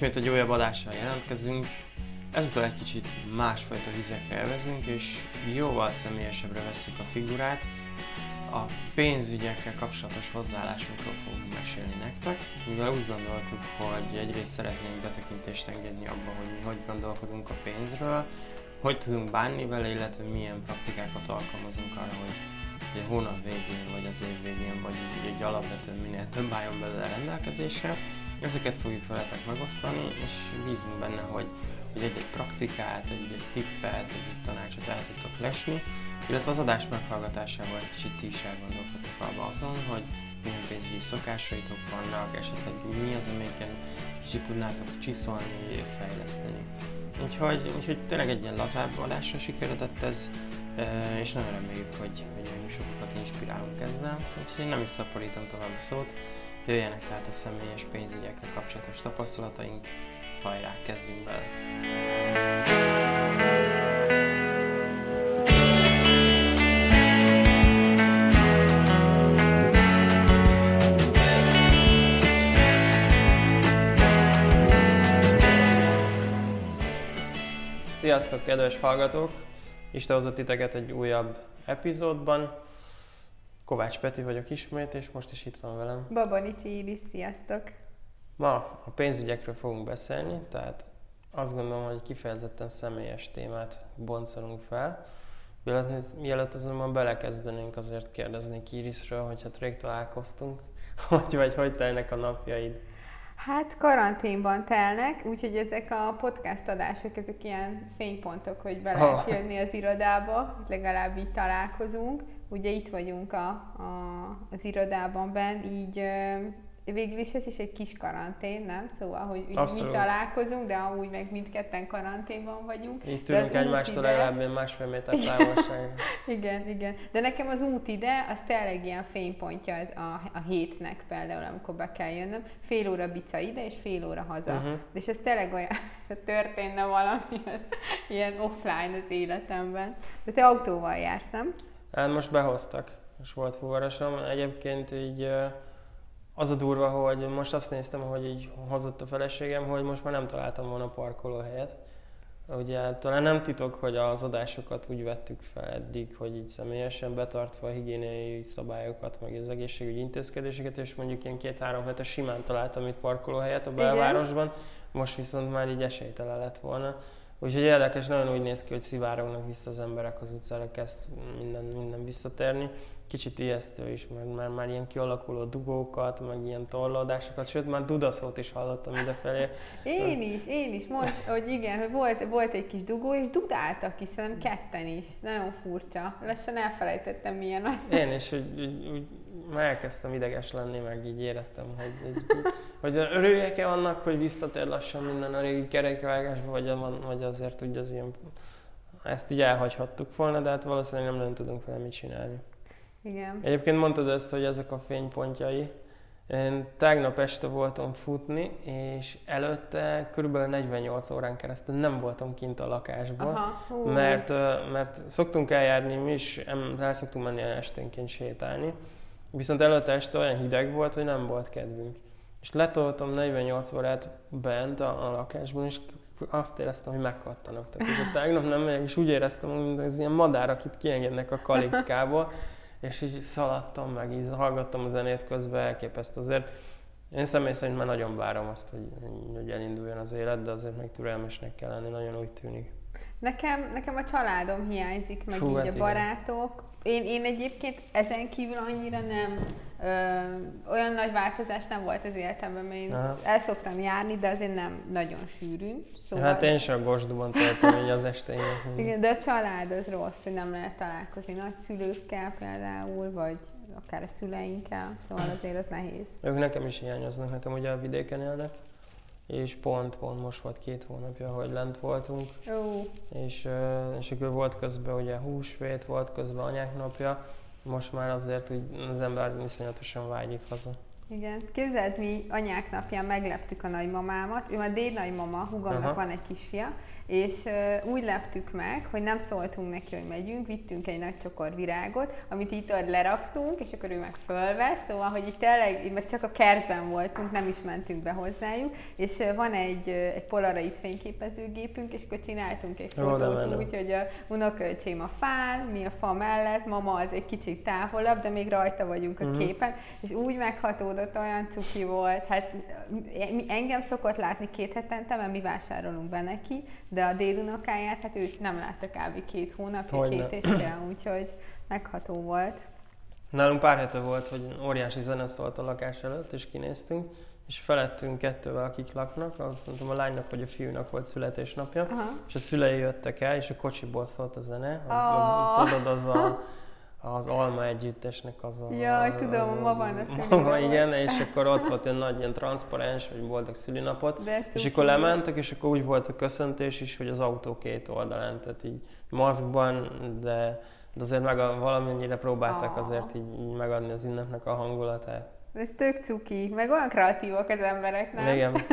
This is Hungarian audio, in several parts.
Ismét egy újabb adással jelentkezünk. Ezúttal egy kicsit másfajta vizekre elvezünk, és jóval személyesebbre vesszük a figurát. A pénzügyekkel kapcsolatos hozzáállásunkról fogunk mesélni nektek, mivel úgy gondoltuk, hogy egyrészt szeretnénk betekintést engedni abba, hogy mi hogy gondolkodunk a pénzről, hogy tudunk bánni vele, illetve milyen praktikákat alkalmazunk arra, hogy a hónap végén, vagy az év végén, vagy így, így alapvetően minél több álljon belőle rendelkezésre. Ezeket fogjuk veletek megosztani, és bízunk benne, hogy, hogy egy-egy praktikát, egy-egy tippet, egy-egy tanácsot el tudtok lesni, illetve az adás meghallgatásával egy kicsit ti is elgondolkodtok abba azon, hogy milyen pénzügyi szokásaitok vannak, esetleg mi az, amiken kicsit tudnátok csiszolni, fejleszteni. Úgyhogy, úgyhogy tényleg egy ilyen lazább adásra sikeredett ez, és nagyon reméljük, hogy, hogy mi sokakat inspirálunk ezzel. Úgyhogy én nem is szaporítom tovább a szót, jöjjenek tehát a személyes pénzügyekkel kapcsolatos tapasztalataink, hajrá, kezdjünk bele! Sziasztok, kedves hallgatók! Isten hozott titeket egy újabb epizódban. Kovács Peti vagyok ismét, és most is itt van velem. Babanicsi Iris, sziasztok! Ma a pénzügyekről fogunk beszélni, tehát azt gondolom, hogy kifejezetten személyes témát boncolunk fel. Mielőtt, mielőtt azonban belekezdenénk, azért kérdeznék Irisről, hogy hát rég találkoztunk, hogy vagy hogy telnek a napjaid. Hát karanténban telnek, úgyhogy ezek a podcast adások, ezek ilyen fénypontok, hogy be lehet jönni az irodába, legalább így találkozunk. Ugye itt vagyunk a, a, az irodában benn, így végül is ez is egy kis karantén, nem? Szóval, hogy mi találkozunk, de amúgy meg mindketten karanténban vagyunk. Így tűnünk egymástól ide... legalább másfél méter távolság. igen, igen. De nekem az út ide, az tényleg ilyen fénypontja az a, a hétnek például, amikor be kell jönnöm. Fél óra bica ide, és fél óra haza. Uh-huh. És ez tényleg olyan, történne valami, ez ilyen offline az életemben. De te autóval jársz, nem? Hát most behoztak, és volt fuvarosom. Egyébként így az a durva, hogy most azt néztem, hogy így hozott a feleségem, hogy most már nem találtam volna parkolóhelyet. Ugye talán nem titok, hogy az adásokat úgy vettük fel eddig, hogy így személyesen betartva a higiéniai szabályokat, meg az egészségügyi intézkedéseket, és mondjuk ilyen két-három hetes simán találtam itt parkolóhelyet a belvárosban, Igen. most viszont már így esélytelen lett volna. Úgyhogy érdekes, nagyon úgy néz ki, hogy szivárognak vissza az emberek az utcára, kezd minden, minden visszatérni kicsit ijesztő is, mert már, már ilyen kialakuló dugókat, meg ilyen torlódásokat, sőt már dudaszót is hallottam idefelé. Én is, én is, mond, hogy igen, hogy volt, volt egy kis dugó, és dudáltak hiszen ketten is. Nagyon furcsa. Lassan elfelejtettem milyen az. Én is, hogy, úgy, úgy már elkezdtem ideges lenni, meg így éreztem, hogy, hogy, hogy örüljek-e annak, hogy visszatér lassan minden a régi kerekvágásba, vagy, vagy azért úgy az ilyen ezt így elhagyhattuk volna, de hát valószínűleg nem nagyon tudunk vele mit csinálni. Igen. Egyébként mondtad ezt, hogy ezek a fénypontjai. Én tegnap este voltam futni, és előtte kb. 48 órán keresztül nem voltam kint a lakásban, Aha, mert, mert szoktunk eljárni, mi is el szoktunk menni esténként sétálni, viszont előtte este olyan hideg volt, hogy nem volt kedvünk. És letoltam 48 órát bent a, a lakásban, és azt éreztem, hogy megkattanak. Tehát hogy tegnap nem megyek, és úgy éreztem, hogy ez ilyen madárak itt kiengednek a kalitkából, és így szaladtam, meg így hallgattam a zenét közben, elképesztő azért. Én személy szerint már nagyon várom azt, hogy, hogy elinduljon az élet, de azért meg türelmesnek kell lenni, nagyon úgy tűnik. Nekem, nekem a családom hiányzik, meg Hú, így hát a barátok. Én, én egyébként ezen kívül annyira nem, ö, olyan nagy változás nem volt az életemben, mert én Aha. el szoktam járni, de azért nem nagyon sűrűn. Szóval... Hát én sem a gosdúban töltöm így az esteimet. Igen, de a család az rossz, hogy nem lehet találkozni nagyszülőkkel például, vagy akár a szüleinkkel, szóval azért az nehéz. Ők nekem is hiányoznak, nekem ugye a vidéken élnek, és pont, pont most volt két hónapja, hogy lent voltunk. Ó. És, és akkor volt közben ugye húsvét, volt közben anyák napja, most már azért úgy az ember viszonyatosan vágyik haza. Igen. Képzeld, mi anyák napján megleptük a nagymamámat. Ő a dédnagymama, hugomnak Aha. van egy kisfia, és uh, úgy leptük meg, hogy nem szóltunk neki, hogy megyünk, vittünk egy nagy csokor virágot, amit itt leraktunk, és akkor ő meg fölvesz, szóval, hogy itt tényleg, meg csak a kertben voltunk, nem is mentünk be hozzájuk, és uh, van egy, uh, egy polaroid fényképezőgépünk, és akkor csináltunk egy fotót úgy, hogy a unokaöcsém a fán, mi a fa mellett, mama az egy kicsit távolabb, de még rajta vagyunk a uh-huh. képen, és úgy meghatódott, olyan cuki volt, hát engem szokott látni két hetente, mert mi vásárolunk be neki, de a dédunokáját, hát őt nem látta kb. két hónapja, Hogyne. két és fél, úgyhogy megható volt. Nálunk pár hete volt, hogy óriási zene szólt a lakás előtt, és kinéztünk, és felettünk kettővel, akik laknak, azt mondtam a lánynak vagy a fiúnak volt születésnapja, Aha. és a szülei jöttek el, és a kocsiból szólt a zene. Oh. Tudod, az a az Alma együttesnek az a... Jaj, tudom, az ma van a szülinapot. igen, és akkor ott volt egy nagy ilyen transzparens, hogy boldog szülinapot, és akkor lementek, és akkor úgy volt a köszöntés is, hogy az autó két oldalán, tehát így maszkban, de, de azért meg a, valamennyire próbáltak ah. azért így megadni az ünnepnek a hangulatát. Ez tök cuki, meg olyan kreatívak az emberek, nem? Igen.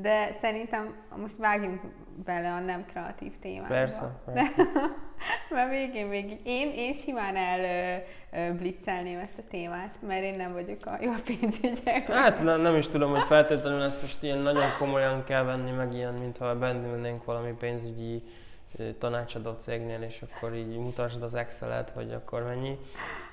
De szerintem most vágjunk bele a nem kreatív témába. Persze, persze. mert végén még én, én simán el blitzelném ezt a témát, mert én nem vagyok a jó pénzügyek. Hát ne, nem is tudom, hogy feltétlenül ezt most ilyen nagyon komolyan kell venni, meg ilyen, mintha bennülnénk valami pénzügyi tanácsadó cégnél, és akkor így mutasd az Excel-et, hogy akkor mennyi.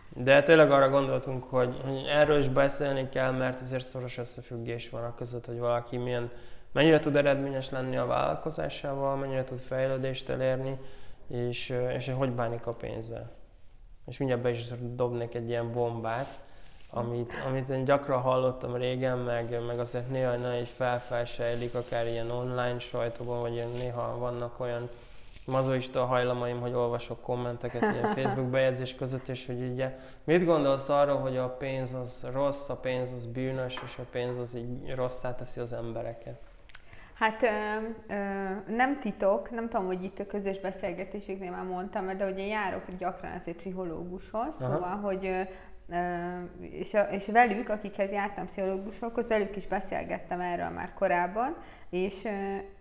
De tényleg arra gondoltunk, hogy, hogy erről is beszélni kell, mert azért szoros összefüggés van a között, hogy valaki milyen, mennyire tud eredményes lenni a vállalkozásával, mennyire tud fejlődést elérni, és, és hogy bánik a pénzzel. És mindjárt be is dobnék egy ilyen bombát, amit, amit én gyakran hallottam régen, meg, meg azért néha így felfelsejlik, akár ilyen online sajtóban, vagy ilyen néha vannak olyan mazoista hajlamaim, hogy olvasok kommenteket ilyen Facebook bejegyzés között, és hogy ugye mit gondolsz arról, hogy a pénz az rossz, a pénz az bűnös, és a pénz az így rosszá teszi az embereket? Hát ö, ö, nem titok, nem tudom, hogy itt a közös beszélgetéseknél már mondtam, de hogy én járok gyakran azért pszichológushoz, Aha. szóval, hogy ö, és, a, és velük, akikhez jártam pszichológusokhoz, velük is beszélgettem erről már korábban, és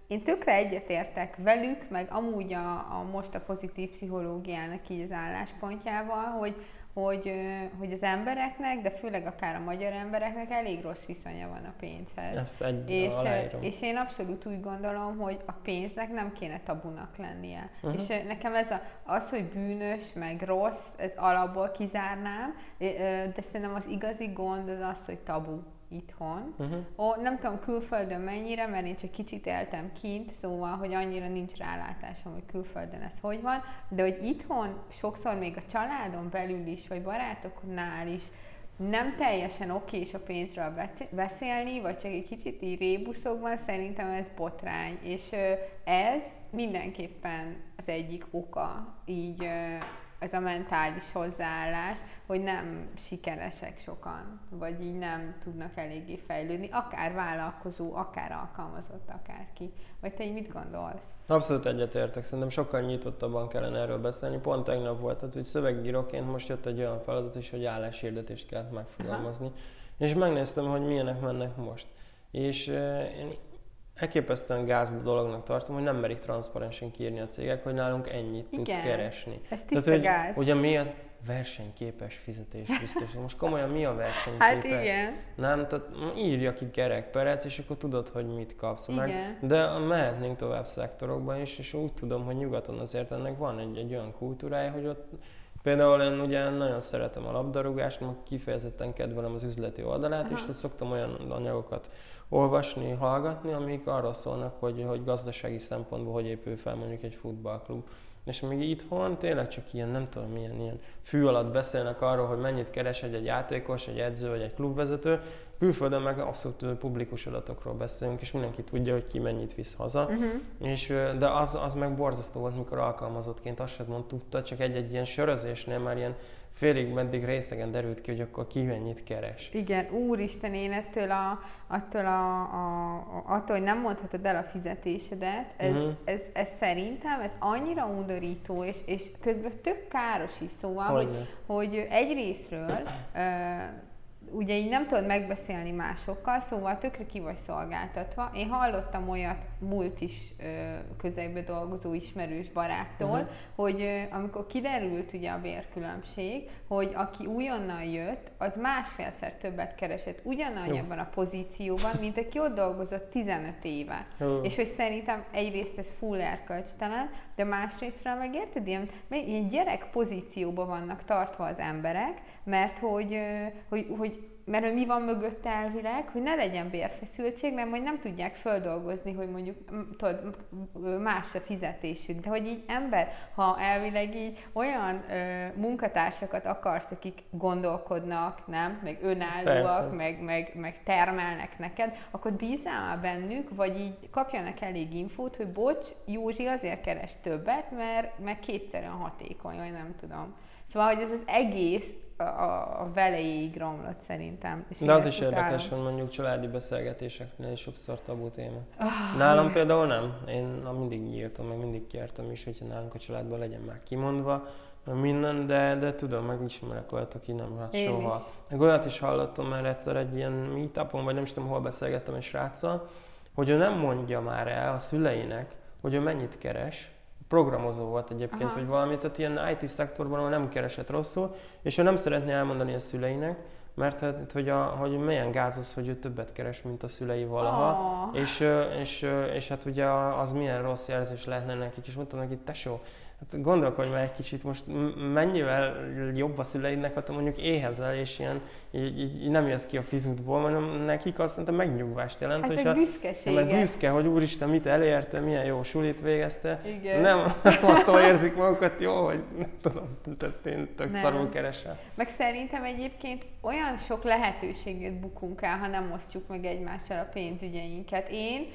én tökre egyetértek velük, meg amúgy a, a most a pozitív pszichológiának így az álláspontjával, hogy, hogy, hogy az embereknek, de főleg akár a magyar embereknek elég rossz viszonya van a pénzhez. Ezt egy és, és én abszolút úgy gondolom, hogy a pénznek nem kéne tabunak lennie. Uh-huh. És nekem ez a, az, hogy bűnös, meg rossz, ez alapból kizárnám, de szerintem az igazi gond az az, hogy tabu itthon. Uh-huh. Ó, nem tudom külföldön mennyire, mert én csak kicsit éltem kint, szóval, hogy annyira nincs rálátásom, hogy külföldön ez hogy van, de hogy itthon sokszor még a családon belül is, vagy barátoknál is nem teljesen oké is a pénzről beszélni, vagy csak egy kicsit így rébuszokban, szerintem ez botrány. És ez mindenképpen az egyik oka így ez a mentális hozzáállás, hogy nem sikeresek sokan, vagy így nem tudnak eléggé fejlődni, akár vállalkozó, akár alkalmazott, akárki. Vagy te így mit gondolsz? Abszolút egyetértek, szerintem sokkal nyitottabban kellene erről beszélni. Pont tegnap volt, tehát, hogy szövegíróként most jött egy olyan feladat is, hogy álláshirdetést kellett megfogalmazni. Aha. És megnéztem, hogy milyenek mennek most. És uh, én elképesztően gáz dolognak tartom, hogy nem merik transzparensen kiírni a cégek, hogy nálunk ennyit Igen. tudsz keresni. Ez tiszta Tehát, gáz. Hogy, ugye mi az versenyképes fizetés biztos. Most komolyan mi a versenyképes? Hát igen. Nem, tehát írja ki kerekperec, és akkor tudod, hogy mit kapsz igen. meg. De mehetnénk tovább szektorokban is, és úgy tudom, hogy nyugaton azért ennek van egy, egy olyan kultúrája, hogy ott Például én ugye nagyon szeretem a labdarúgást, meg kifejezetten kedvelem az üzleti oldalát, Aha. és tehát szoktam olyan anyagokat olvasni, hallgatni, amik arról szólnak, hogy, hogy gazdasági szempontból hogy épül fel mondjuk egy futballklub. És még itthon tényleg csak ilyen, nem tudom, milyen ilyen fű alatt beszélnek arról, hogy mennyit keres egy, egy játékos, egy edző vagy egy klubvezető. Külföldön meg abszolút publikus adatokról beszélünk, és mindenki tudja, hogy ki mennyit visz haza. Uh-huh. És, de az, az meg borzasztó volt, mikor alkalmazottként azt sem mond, tudta, csak egy-egy ilyen sörözésnél már ilyen félig meddig részegen derült ki, hogy akkor ki mennyit keres. Igen, úristen, én ettől, a, attól, a, a, attól, hogy nem mondhatod el a fizetésedet, ez, uh-huh. ez, ez szerintem, ez annyira undorító, és, és közben tök káros is, szóval, hogy, hogy, hogy egy részről ugye így nem tudod megbeszélni másokkal, szóval tökre ki vagy szolgáltatva. Én hallottam olyat múlt is közegbe dolgozó ismerős baráttól, uh-huh. hogy amikor kiderült ugye a bérkülönbség, hogy aki újonnan jött, az másfélszer többet keresett ugyanannyiban a pozícióban, mint aki ott dolgozott 15 éve. Uh. És hogy szerintem egyrészt ez full erkölcstelen, de másrésztről meg érted, ilyen, ilyen gyerek pozícióban vannak tartva az emberek, mert hogy, hogy, hogy mert hogy mi van mögött elvileg, hogy ne legyen bérfeszültség, mert majd nem tudják földolgozni, hogy mondjuk tudod, más a fizetésük. De hogy így ember, ha elvileg így olyan ö, munkatársakat akarsz, akik gondolkodnak, nem, meg önállóak, meg, meg, meg termelnek neked, akkor bízál bennük, vagy így kapjanak elég infót, hogy bocs, Józsi azért keres többet, mert, mert kétszerűen hatékony, vagy nem tudom. Szóval, hogy ez az egész a, a velejéig romlott szerintem. És De az is utálom. érdekes, hogy mondjuk családi beszélgetéseknél is sokszor tabu téma. Oh, Nálam például nem. Én mindig nyíltam, meg mindig kértem is, hogyha nálunk a családban legyen már kimondva, minden, de, de tudom, meg ismerek olyat, aki nem hát Én soha. Is. Meg olyat is hallottam már egyszer egy ilyen meetupon, vagy nem is tudom, hol beszélgettem egy sráccal, hogy ő nem mondja már el a szüleinek, hogy ő mennyit keres, programozó volt egyébként, Aha. vagy valami, tehát ilyen IT szektorban, ahol nem keresett rosszul, és ő nem szeretné elmondani a szüleinek, mert hát, hogy, a, hogy milyen gáz az, hogy ő többet keres, mint a szülei valaha, oh. és, és, és, hát ugye az milyen rossz jelzés lehetne nekik, és mondtam neki, tesó, Hát gondolkodj már egy kicsit, most mennyivel jobb a szüleidnek, ha te mondjuk éhezel, és ilyen, így, így nem jössz ki a fizutból, hanem nekik azt mondta megnyugvást jelent. Hát hogyha, büszkesége. Meg büszke, hogy úristen, mit elérte, milyen jó sulit végezte. Igen. Nem, nem attól érzik magukat jó, hogy nem tudom, tehát én tök nem. szarul keresel. Meg szerintem egyébként olyan sok lehetőséget bukunk el, ha nem osztjuk meg egymással a pénzügyeinket. Én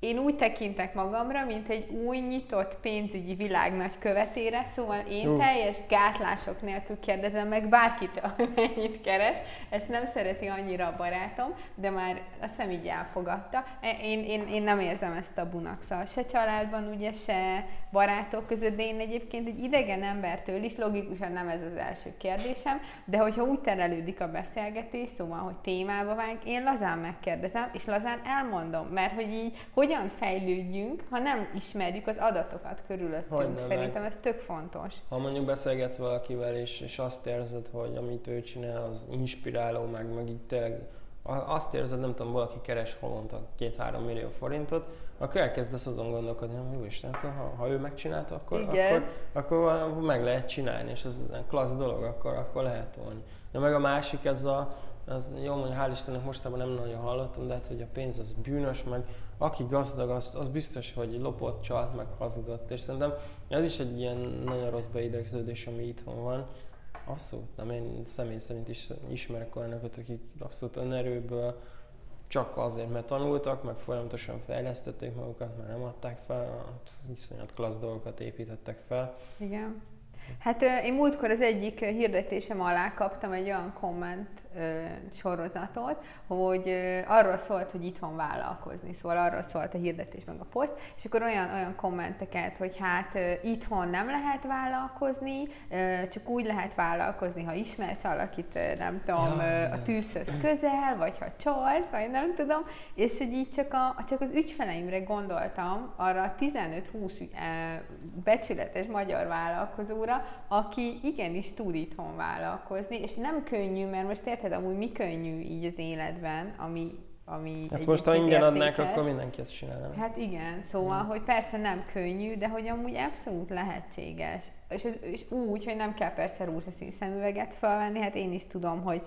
én úgy tekintek magamra, mint egy új nyitott pénzügyi világ nagy követére, szóval én uh. teljes gátlások nélkül kérdezem meg bárkit, hogy mennyit keres. Ezt nem szereti annyira a barátom, de már azt hiszem így elfogadta. E, én, én, én nem érzem ezt a bunak, szóval se családban, ugye, se barátok között, de én egyébként egy idegen embertől is, logikusan nem ez az első kérdésem, de hogyha úgy terelődik a beszélgetés, szóval, hogy témába vág, én lazán megkérdezem, és lazán elmondom, mert hogy így, hogy hogyan fejlődjünk, ha nem ismerjük az adatokat körülöttünk. Hogyne, Szerintem meg. ez tök fontos. Ha mondjuk beszélgetsz valakivel, és, és azt érzed, hogy amit ő csinál, az inspiráló, meg, meg így tényleg azt érzed, nem tudom, valaki keres havonta két-három millió forintot, akkor elkezdesz azon gondolkodni, hogy jó Isten, akkor ha, ha ő megcsinálta, akkor, akkor, akkor meg lehet csinálni, és ez klassz dolog, akkor, akkor lehet tolni. De meg a másik, ez a, az jó, hogy hál' Istennek mostában nem nagyon hallottam, de hát, hogy a pénz az bűnös, meg aki gazdag, az, az biztos, hogy lopott, csalt, meg hazudott. És szerintem ez is egy ilyen nagyon rossz beidegződés, ami itthon van. Abszolút nem, én személy szerint is ismerek olyanokat, akik abszolút önerőből csak azért, mert tanultak, meg folyamatosan fejlesztették magukat, mert nem adták fel, iszonyat klassz dolgokat építettek fel. Igen. Hát én múltkor az egyik hirdetésem alá kaptam egy olyan komment sorozatot, hogy arról szólt, hogy itthon vállalkozni, szóval arról szólt a hirdetés meg a poszt, és akkor olyan, olyan kommenteket, hogy hát itthon nem lehet vállalkozni, csak úgy lehet vállalkozni, ha ismersz valakit, nem tudom, ja, a tűzhöz közel, vagy ha csalsz, vagy nem tudom, és hogy így csak, a, csak az ügyfeleimre gondoltam, arra a 15-20 becsületes magyar vállalkozóra, aki igenis tud itthon vállalkozni, és nem könnyű, mert most érted, amúgy mi könnyű így az életben, ami ami Hát most, ha ingyen adnák, akkor mindenki ezt csinálna. Hát igen, szóval, hmm. hogy persze nem könnyű, de hogy amúgy abszolút lehetséges. És, ez, és úgy, hogy nem kell persze rózsaszín szemüveget felvenni, hát én is tudom, hogy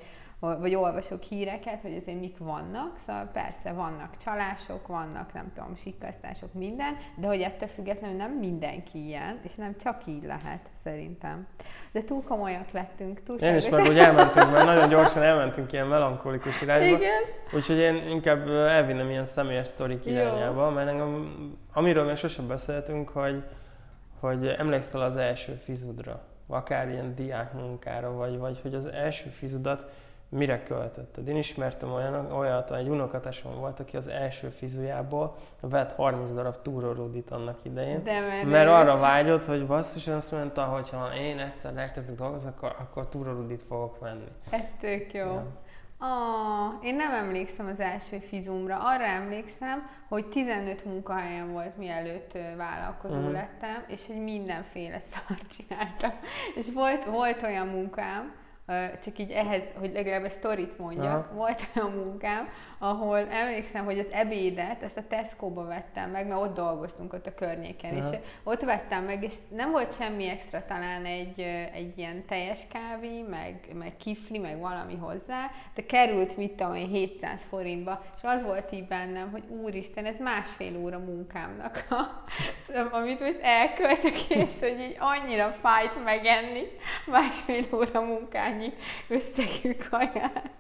vagy olvasok híreket, hogy azért mik vannak, szóval persze vannak csalások, vannak nem tudom, sikkasztások, minden, de hogy ettől függetlenül nem mindenki ilyen, és nem csak így lehet szerintem. De túl komolyak lettünk, túl Én is meg úgy elmentünk, mert nagyon gyorsan elmentünk ilyen melankolikus irányba. Igen. Úgyhogy én inkább elvinnem ilyen személyes sztorik irányába, mert engem, amiről még sosem beszéltünk, hogy, hogy emlékszel az első fizudra, akár ilyen diák munkára, vagy, vagy hogy az első fizudat mire költötted. Én ismertem olyan, olyat, egy unokatásom volt, aki az első fizujából vett 30 darab túrórudit annak idején, De mert, mert arra vágyott, hogy basszus, azt mondta, hogy ha én egyszer elkezdek dolgozni, akkor, akkor túrórudit fogok venni. Ez tök jó. Ja. Ah, én nem emlékszem az első fizumra. Arra emlékszem, hogy 15 munkahelyen volt, mielőtt vállalkozó uh-huh. lettem, és hogy mindenféle szart csináltam. És volt, volt olyan munkám, csak így ehhez, hogy legalább egy sztorit mondjak, Aha. volt olyan munkám, ahol emlékszem, hogy az ebédet, ezt a Tesco-ba vettem meg, mert ott dolgoztunk ott a környéken, Aha. és ott vettem meg, és nem volt semmi extra, talán egy, egy ilyen teljes kávé, meg, meg kifli, meg valami hozzá, de került, mit tudom én, 700 forintba, és az volt így bennem, hogy úristen, ez másfél óra munkámnak, a, amit most elköltök, és hogy így annyira fájt megenni másfél óra munkányi összegű kaját.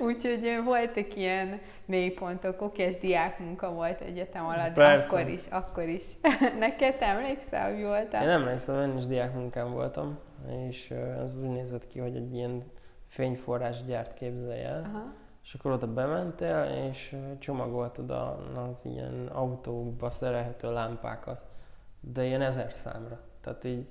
Úgyhogy voltak ilyen mélypontok. Oké, ez diákmunka volt egyetem alatt, Persze. akkor is, akkor is. Neked emlékszel, hogy voltál? Én emlékszem, én is diákmunkám voltam, és ez úgy nézett ki, hogy egy ilyen fényforrás gyárt képzelj el. Aha. És akkor oda bementél, és csomagoltad az ilyen autókba szerelhető lámpákat, de ilyen ezer számra. Tehát így,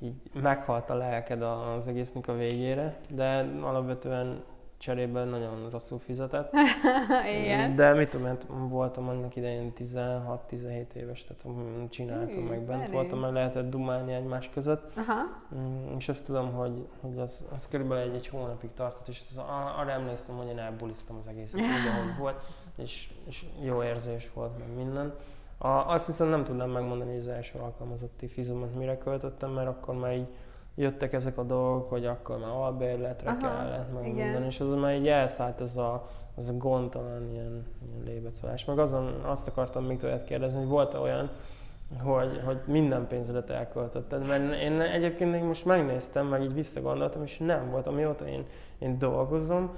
így meghalt a lelked az egésznek a végére, de alapvetően cserében nagyon rosszul fizetett. Igen. De mit tudom, mert voltam annak idején 16-17 éves, tehát csináltam, Hű, meg bent elég. voltam, meg lehetett dumálni egymás között. Aha. Mm, és azt tudom, hogy, hogy az, az körülbelül egy, egy hónapig tartott, és az, arra emlékszem, hogy én elbuliztam az egészet, úgy, ahogy volt, és, és jó érzés volt, meg minden. A, azt hiszem nem tudnám megmondani, hogy az első alkalmazotti fizumot mire költöttem, mert akkor már így jöttek ezek a dolgok, hogy akkor már albérletre Aha, kellett, meg igen. minden, és az már így elszállt ez a, az a gondtalan ilyen, ilyen lébecolás. Meg azon azt akartam még tőled kérdezni, hogy volt olyan, hogy, hogy minden pénzedet elköltötted, mert én egyébként most megnéztem, meg így visszagondoltam, és nem volt, amióta én, én dolgozom,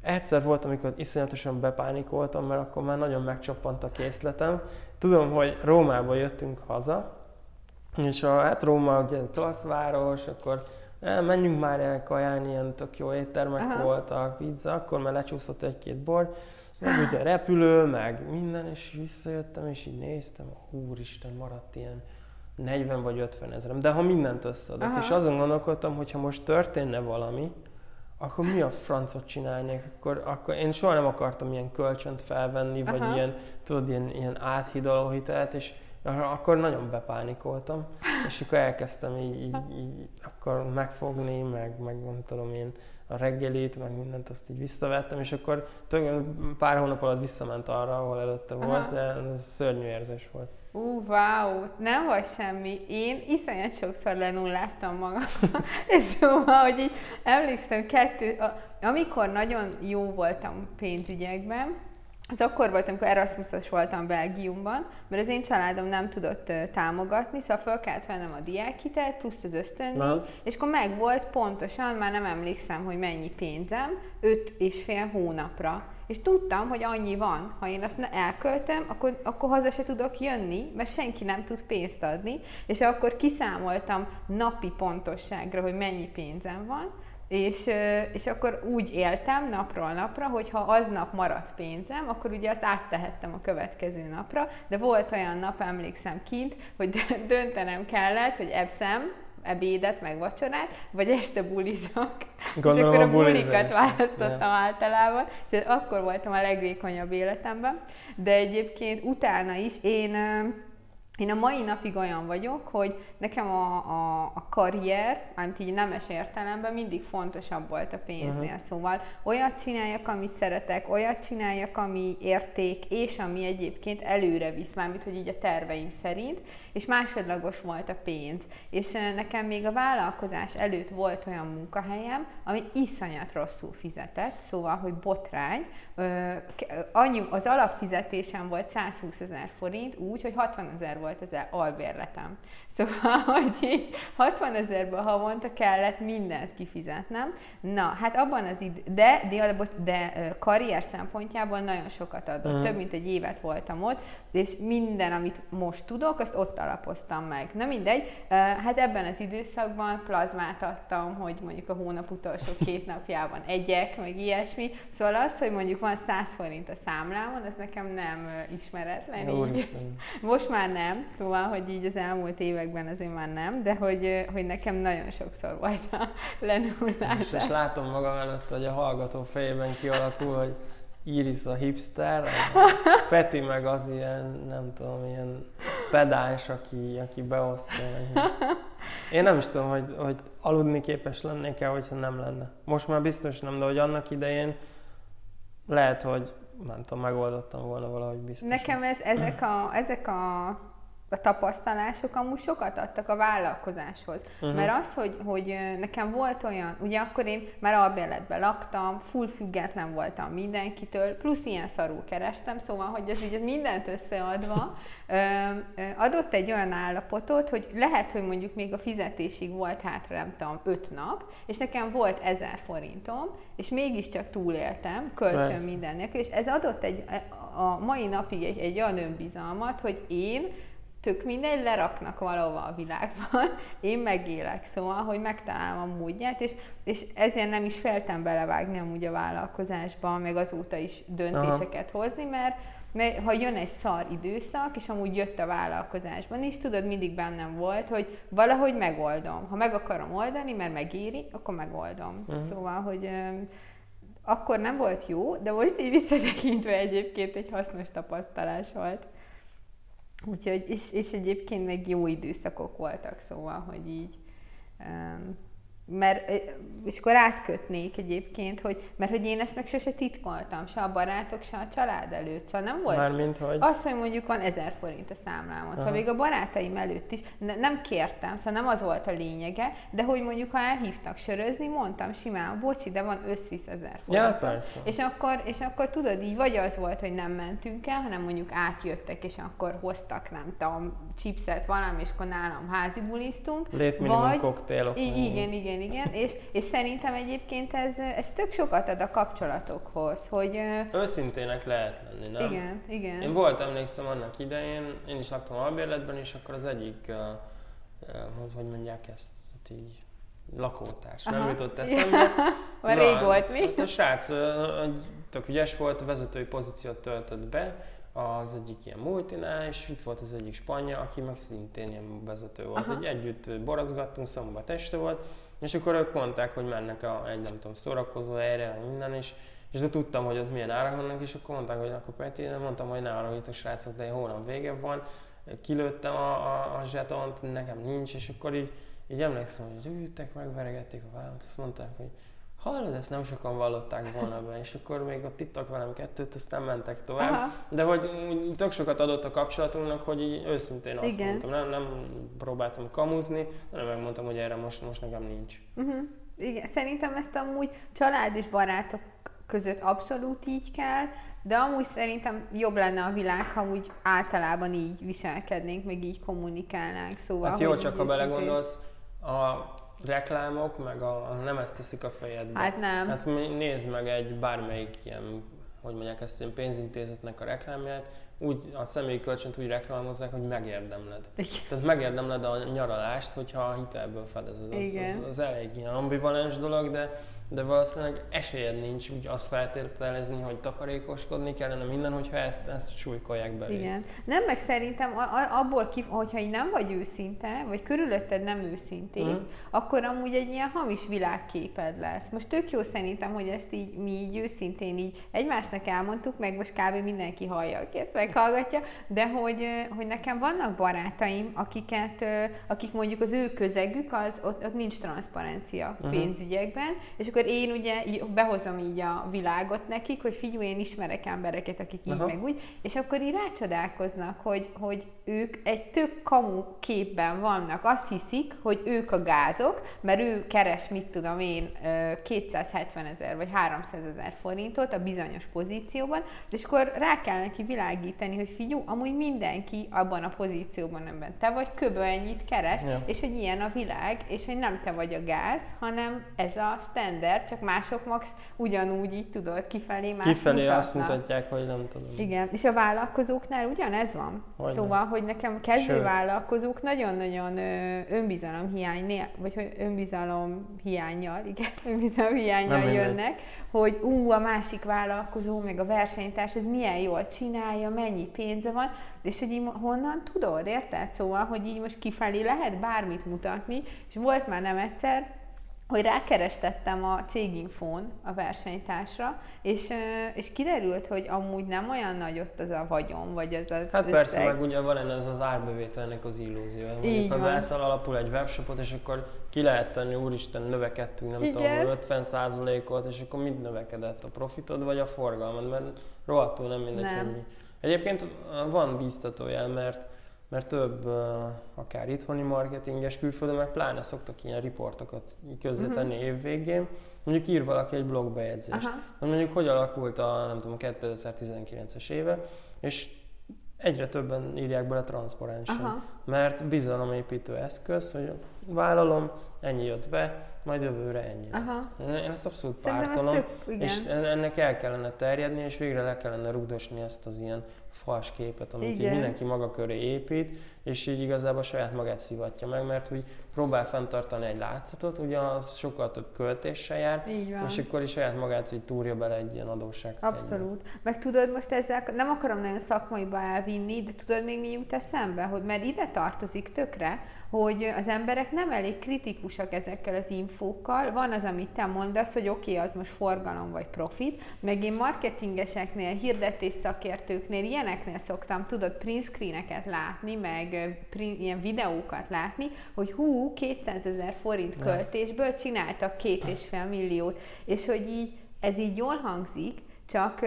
Egyszer volt, amikor iszonyatosan bepánikoltam, mert akkor már nagyon megcsappant a készletem. Tudom, hogy Rómába jöttünk haza, és a, hát Róma ugye klassz város, akkor el, menjünk már el kajálni, ilyen tök jó éttermek Aha. voltak, pizza, akkor már lecsúszott egy-két bor, meg ugye repülő, meg minden, és visszajöttem, és így néztem, úristen, maradt ilyen 40 vagy 50 ezerem, de ha mindent összeadok, Aha. és azon gondolkodtam, hogy ha most történne valami, akkor mi a francot csinálnék? Akkor, akkor én soha nem akartam ilyen kölcsönt felvenni, vagy Aha. ilyen, tudod, ilyen, ilyen áthidaló hitelt, és akkor nagyon bepánikoltam, és akkor elkezdtem így, így, így akkor megfogni, meg, meg nem tudom én, a reggelit, meg mindent azt így visszavettem, és akkor pár hónap alatt visszament arra, ahol előtte Aha. volt, de ez szörnyű érzés volt. Ú, uh, wow, nem vagy semmi. Én iszonyat sokszor lenulláztam magam. szóval, hogy így emlékszem, kettő, amikor nagyon jó voltam pénzügyekben, az akkor volt, amikor Erasmusos voltam Belgiumban, mert az én családom nem tudott uh, támogatni, szóval fel kellett vennem a diákhitelt, plusz az ösztöndíj, és akkor meg volt pontosan, már nem emlékszem, hogy mennyi pénzem, öt és fél hónapra. És tudtam, hogy annyi van, ha én azt elköltöm, akkor, akkor haza se tudok jönni, mert senki nem tud pénzt adni, és akkor kiszámoltam napi pontosságra, hogy mennyi pénzem van, és, és akkor úgy éltem napról napra, hogy ha aznap maradt pénzem, akkor ugye azt áttehettem a következő napra, de volt olyan nap, emlékszem kint, hogy döntenem kellett, hogy ebszem, ebédet, meg vacsorát, vagy este bulizok. Gondolom és akkor a, bulikat választottam yeah. általában, és akkor voltam a legvékonyabb életemben. De egyébként utána is én én a mai napig olyan vagyok, hogy nekem a, a, a karrier, amit így nemes értelemben mindig fontosabb volt a pénznél. Uh-huh. Szóval olyat csináljak, amit szeretek, olyat csináljak, ami érték, és ami egyébként előre visz, mármint, hogy így a terveim szerint, és másodlagos volt a pénz. És nekem még a vállalkozás előtt volt olyan munkahelyem, ami iszonyat rosszul fizetett, szóval, hogy botrány. Annyi, az alapfizetésem volt 120 ezer forint, úgy, hogy 60 ezer volt az albérletem. Szóval, hogy így 60 ezerből havonta kellett mindent kifizetnem. Na, hát abban az idő, de, de, de karrier szempontjából nagyon sokat adott. Uh-huh. Több mint egy évet voltam ott, és minden, amit most tudok, azt ott alapoztam meg. Na mindegy, hát ebben az időszakban plazmát adtam, hogy mondjuk a hónap utolsó két napjában egyek, meg ilyesmi. Szóval az, hogy mondjuk van 100 forint a számlámon, az nekem nem ismeretlen. Jó, így. Most már nem, nem, szóval, hogy így az elmúlt években azért már nem, de hogy, hogy nekem nagyon sokszor volt a lenullázás. És, és látom magam előtt, hogy a hallgató fejében kialakul, hogy Iris a hipster, a Peti meg az ilyen, nem tudom, ilyen pedáns, aki, aki beosztja. Én nem is tudom, hogy, hogy aludni képes lennék-e, hogyha nem lenne. Most már biztos nem, de hogy annak idején lehet, hogy nem tudom, megoldottam volna valahogy biztos. Nekem ez, ezek, a, ezek a a tapasztalások amúgy sokat adtak a vállalkozáshoz. Uh-huh. Mert az, hogy, hogy nekem volt olyan, ugye akkor én már albérletben laktam, full független voltam mindenkitől, plusz ilyen szarul kerestem, szóval, hogy ez így mindent összeadva adott egy olyan állapotot, hogy lehet, hogy mondjuk még a fizetésig volt hátra, nem tudom, öt nap, és nekem volt ezer forintom, és mégiscsak túléltem, kölcsön mindennek, és ez adott egy, a mai napig egy, egy olyan önbizalmat, hogy én tök mindegy, leraknak valahova a világban, én megélek, szóval, hogy megtalálom a módját, és, és ezért nem is feltem belevágni amúgy a vállalkozásba, meg azóta is döntéseket Aha. hozni, mert, mert ha jön egy szar időszak, és amúgy jött a vállalkozásban is, tudod, mindig bennem volt, hogy valahogy megoldom. Ha meg akarom oldani, mert megéri, akkor megoldom. Uh-huh. Szóval, hogy akkor nem volt jó, de most így visszatekintve egyébként egy hasznos tapasztalás volt. Úgyhogy, és, és egyébként meg jó időszakok voltak, szóval, hogy így um, mert, és akkor átkötnék egyébként, hogy, mert hogy én ezt meg sose titkoltam, se a barátok, se a család előtt, szóval nem volt. Mármint, hogy? Az, hogy mondjuk van ezer forint a számlámon, szóval még a barátaim előtt is ne, nem kértem, szóval nem az volt a lényege, de hogy mondjuk ha elhívtak sörözni, mondtam simán, bocsi, de van összvisz ezer forint. Ja, persze. És akkor, és akkor tudod, így vagy az volt, hogy nem mentünk el, hanem mondjuk átjöttek, és akkor hoztak, nem tudom, chipset, valami, és akkor nálam házi bulisztunk. vagy, koktélok. Igen, igen, igen, igen, és, és szerintem egyébként ez, ez tök sokat ad a kapcsolatokhoz, hogy... Őszintének lehet lenni, nem? Igen, igen. Én volt, emlékszem annak idején, én is laktam albérletben, és akkor az egyik, uh, uh, hogy mondják ezt, hát így lakótárs, Aha. nem jutott eszembe. Már rég volt mi? A, a srác tök ügyes volt, vezetői pozíciót töltött be, az egyik ilyen multinál, és itt volt az egyik spanya, aki meg szintén ilyen vezető volt. Aha. Egy együtt borazgattunk, szombat este volt, és akkor ők mondták, hogy mennek a, egy nem tudom, szórakozó helyre, minden is, és de tudtam, hogy ott milyen árak vannak, és akkor mondták, hogy akkor Peti, én mondtam, hogy ne arra a srácok, de hónap vége van, kilőttem a, a, a zsetont, nekem nincs, és akkor így, így emlékszem, hogy ültek, megveregették a vállat, azt mondták, hogy hallod, ezt nem sokan vallották volna be, és akkor még ott ittak velem kettőt, aztán mentek tovább. Aha. De hogy tök sokat adott a kapcsolatunknak, hogy így őszintén azt Igen. mondtam, nem, nem próbáltam kamuzni, hanem megmondtam, hogy erre most, most nekem nincs. Uh-huh. Igen, szerintem ezt amúgy család és barátok között abszolút így kell, de amúgy szerintem jobb lenne a világ, ha úgy általában így viselkednénk, meg így kommunikálnánk. Szóval, hát jó, csak ha belegondolsz, a reklámok, meg a, a nem ezt teszik a fejedbe. Hát nem. Hát nézd meg egy bármelyik ilyen, hogy mondják ezt, ilyen pénzintézetnek a reklámját, úgy a személyi kölcsönt úgy reklámozzák, hogy megérdemled. Igen. Tehát megérdemled a nyaralást, hogyha a hitelből fedezed. Az, Igen. az, az elég ilyen ambivalens dolog, de de valószínűleg esélyed nincs úgy azt feltételezni, hogy takarékoskodni kellene minden, hogyha ezt, ezt súlykolják belé. Igen. Nem, meg szerintem abból, kif, hogyha így nem vagy őszinte, vagy körülötted nem őszinték, mm. akkor amúgy egy ilyen hamis világképed lesz. Most tök jó szerintem, hogy ezt így mi így őszintén így egymásnak elmondtuk, meg most kb. mindenki hallja, aki ezt meghallgatja, de hogy, hogy nekem vannak barátaim, akiket, akik mondjuk az ő közegük, az ott, ott nincs transzparencia uh-huh. pénzügyekben, és akkor akkor én ugye behozom így a világot nekik, hogy figyelj, én ismerek embereket, akik így Aha. meg úgy, és akkor így rácsodálkoznak, hogy, hogy ők egy tök kamu képben vannak. Azt hiszik, hogy ők a gázok, mert ő keres, mit tudom én, 270 ezer vagy 300 ezer forintot a bizonyos pozícióban, és akkor rá kell neki világítani, hogy figyú, amúgy mindenki abban a pozícióban nem te vagy, köbö ennyit keres, ja. és hogy ilyen a világ, és hogy nem te vagy a gáz, hanem ez a standard ember, csak mások max ugyanúgy így tudod, kifelé más Kifelé mutatnak. azt mutatják, hogy nem tudom. Igen, és a vállalkozóknál ugyanez van. Hogy szóval, nem. hogy nekem kezdő Sőt. vállalkozók nagyon-nagyon önbizalom hiány, vagy hogy önbizalom hiányjal, igen, önbizalom hiányjal nem jönnek, hogy ú, a másik vállalkozó, meg a versenytárs, ez milyen jól csinálja, mennyi pénze van, és hogy így honnan tudod, érted? Szóval, hogy így most kifelé lehet bármit mutatni, és volt már nem egyszer, hogy rákerestettem a céginfón a versenytársra, és, és kiderült, hogy amúgy nem olyan nagy ott az a vagyon, vagy az az Hát összeg. persze, meg ugye van ez az árbevételnek az illúzió. Mondjuk, ha veszel alapul egy webshopot, és akkor ki lehet tenni, úristen, növekedtünk, nem Igen. tudom, 50 ot és akkor mit növekedett? A profitod, vagy a forgalmad? Mert rohadtul nem mindegy, nem. hogy mi. Egyébként van bíztatójel, mert mert több akár itthoni marketinges külföldön, meg pláne szoktak ilyen riportokat közvetenni uh-huh. évvégén, mondjuk ír valaki egy blogbejegyzést. Aha. Mondjuk, hogy alakult a, nem tudom, 2019-es éve, és egyre többen írják bele transzparensen, Aha. mert bizalomépítő eszköz, hogy vállalom, ennyi jött be, majd jövőre ennyi Aha. lesz. Én ezt abszolút pártolom, tök, és ennek el kellene terjedni, és végre le kellene rugdosni ezt az ilyen fals képet, amit így mindenki maga köré épít, és így igazából saját magát szivatja meg, mert úgy próbál fenntartani egy látszatot, ugye az sokkal több költéssel jár, és akkor is saját magát így túrja bele egy ilyen adósság. Abszolút. Egyben. Meg tudod most ezzel, nem akarom nagyon szakmaiba elvinni, de tudod még mi jut eszembe, hogy mert ide tartozik tökre, hogy az emberek nem elég kritikusak ezekkel az infókkal. Van az, amit te mondasz, hogy oké, okay, az most forgalom vagy profit, meg én marketingeseknél, hirdetés szakértőknél, ilyeneknél szoktam, tudod, print screeneket látni, meg ilyen videókat látni, hogy hú, 200 ezer forint költésből csináltak két és fél milliót, és hogy így ez így jól hangzik, csak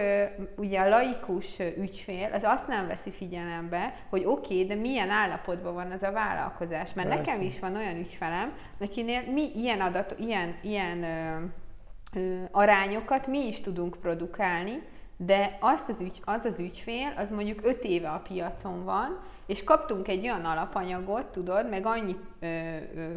ugye a laikus ügyfél az azt nem veszi figyelembe, hogy oké, okay, de milyen állapotban van az a vállalkozás. Mert Persze. nekem is van olyan ügyfelem, akinél mi ilyen adat, ilyen, ilyen ö, ö, arányokat mi is tudunk produkálni, de azt az ügy, az az ügyfél, az mondjuk 5 éve a piacon van, és kaptunk egy olyan alapanyagot, tudod, meg annyi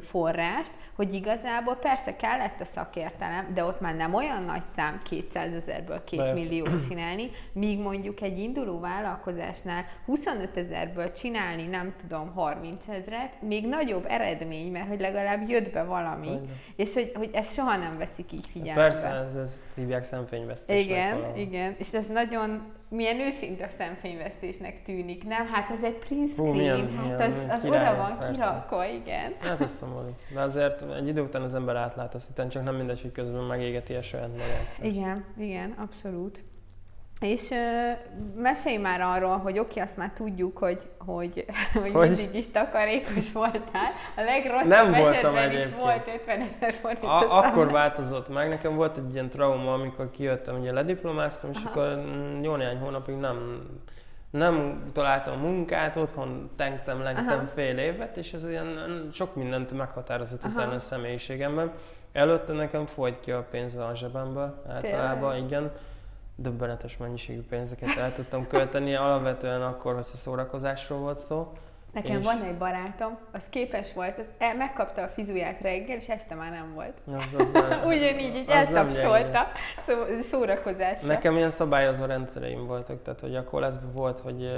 forrást, hogy igazából persze kellett a szakértelem, de ott már nem olyan nagy szám 200 ezerből 2 milliót csinálni, míg mondjuk egy induló vállalkozásnál 25 ezerből csinálni, nem tudom, 30 ezeret, még nagyobb eredmény, mert hogy legalább jött be valami, Olyan. és hogy, hogy ezt soha nem veszik így figyelembe. Persze, ez, ez hívják szemfényvesztésnek. Igen, valami. igen, és ez nagyon milyen őszinte szemfényvesztésnek tűnik, nem? Hát ez egy print screen, Hú, milyen, hát milyen, az, az király, oda van kirakva, igen. Hát ez szomorú. De azért egy idő után az ember átlát azt, csak nem mindegy, hogy közben megégeti a saját magát. Igen, igen, abszolút. És uh, mesélj már arról, hogy oké, azt már tudjuk, hogy, hogy, hogy, hogy mindig is takarékos voltál. A legrosszabb nem esetben is volt 50 ezer forint. A, akkor változott meg. Nekem volt egy ilyen trauma, amikor kijöttem, ugye lediplomáztam, és Aha. akkor jó néhány hónapig nem, nem találtam munkát, otthon tenktem, lengtem Aha. fél évet, és ez ilyen sok mindent meghatározott Aha. utána a személyiségemben. Előtte nekem folyt ki a pénz a zsebemből, általában, Tényleg? igen döbbenetes mennyiségű pénzeket el tudtam költeni, alapvetően akkor, hogyha szórakozásról volt szó. Nekem és... van egy barátom, az képes volt, az el, megkapta a fizuját reggel, és este már nem volt. Az, az Ugyanígy, így eltapsolta szó, szórakozásra. Nekem ilyen szabályozó rendszereim voltak, tehát hogy akkor ez volt, hogy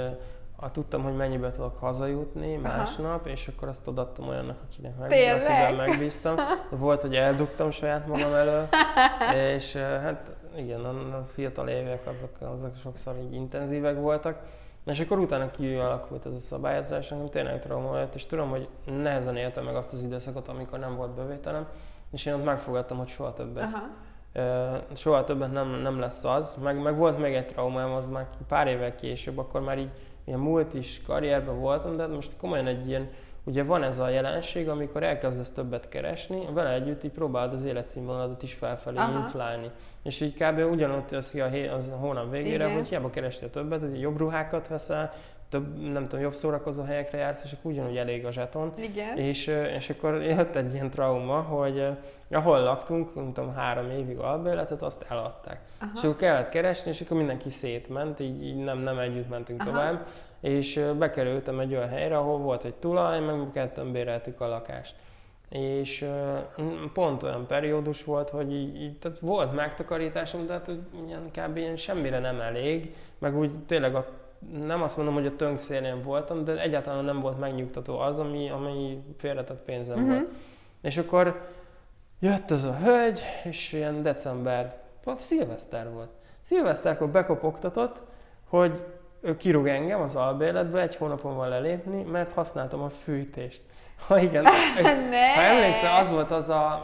a, tudtam, hogy mennyibe tudok hazajutni másnap, Aha. és akkor azt adattam olyannak, akinek meg, akivel megbíztam. Volt, hogy eldugtam saját magam elől, és hát igen, a, a fiatal évek azok, azok sokszor így intenzívek voltak. És akkor utána kialakult ez a szabályozás, ami tényleg trauma lett, és tudom, hogy nehezen éltem meg azt az időszakot, amikor nem volt bevételem, és én ott megfogadtam, hogy soha többet. Aha. Uh, soha többet nem, nem lesz az. Meg, meg volt még egy traumám, az már pár évvel később, akkor már így ilyen múlt is karrierben voltam, de most komolyan egy ilyen Ugye van ez a jelenség, amikor elkezdesz többet keresni, vele együtt így próbálod az életszínvonaladat is felfelé Aha. inflálni. És így kb. ugyanott jössz ki a, hé, az a hónap végére, Igen. hogy hiába kerestél többet, hogy jobb ruhákat veszel, több, nem tudom, jobb szórakozó helyekre jársz, és akkor ugyanúgy elég a zseton. Igen. És, és akkor jött egy ilyen trauma, hogy ahol laktunk, nem tudom, három évig albérletet, azt eladták. Aha. És akkor kellett keresni, és akkor mindenki szétment, így, így nem, nem együtt mentünk Aha. tovább és bekerültem egy olyan helyre, ahol volt egy tulaj, meg ketten béreltük a lakást. És pont olyan periódus volt, hogy így, így tehát volt megtakarításom, de hát ilyen, kb. ilyen semmire nem elég, meg úgy tényleg a, nem azt mondom, hogy a tönk szélén voltam, de egyáltalán nem volt megnyugtató az, ami, ami félretett pénzem uh-huh. volt. És akkor jött ez a hölgy, és ilyen december, szilveszter volt. Szilveszterkor bekopogtatott, hogy ő kirúg engem az albérletbe, egy hónapon van lelépni, mert használtam a fűtést. Ha igen, ne. ha emlékszel, az volt az a,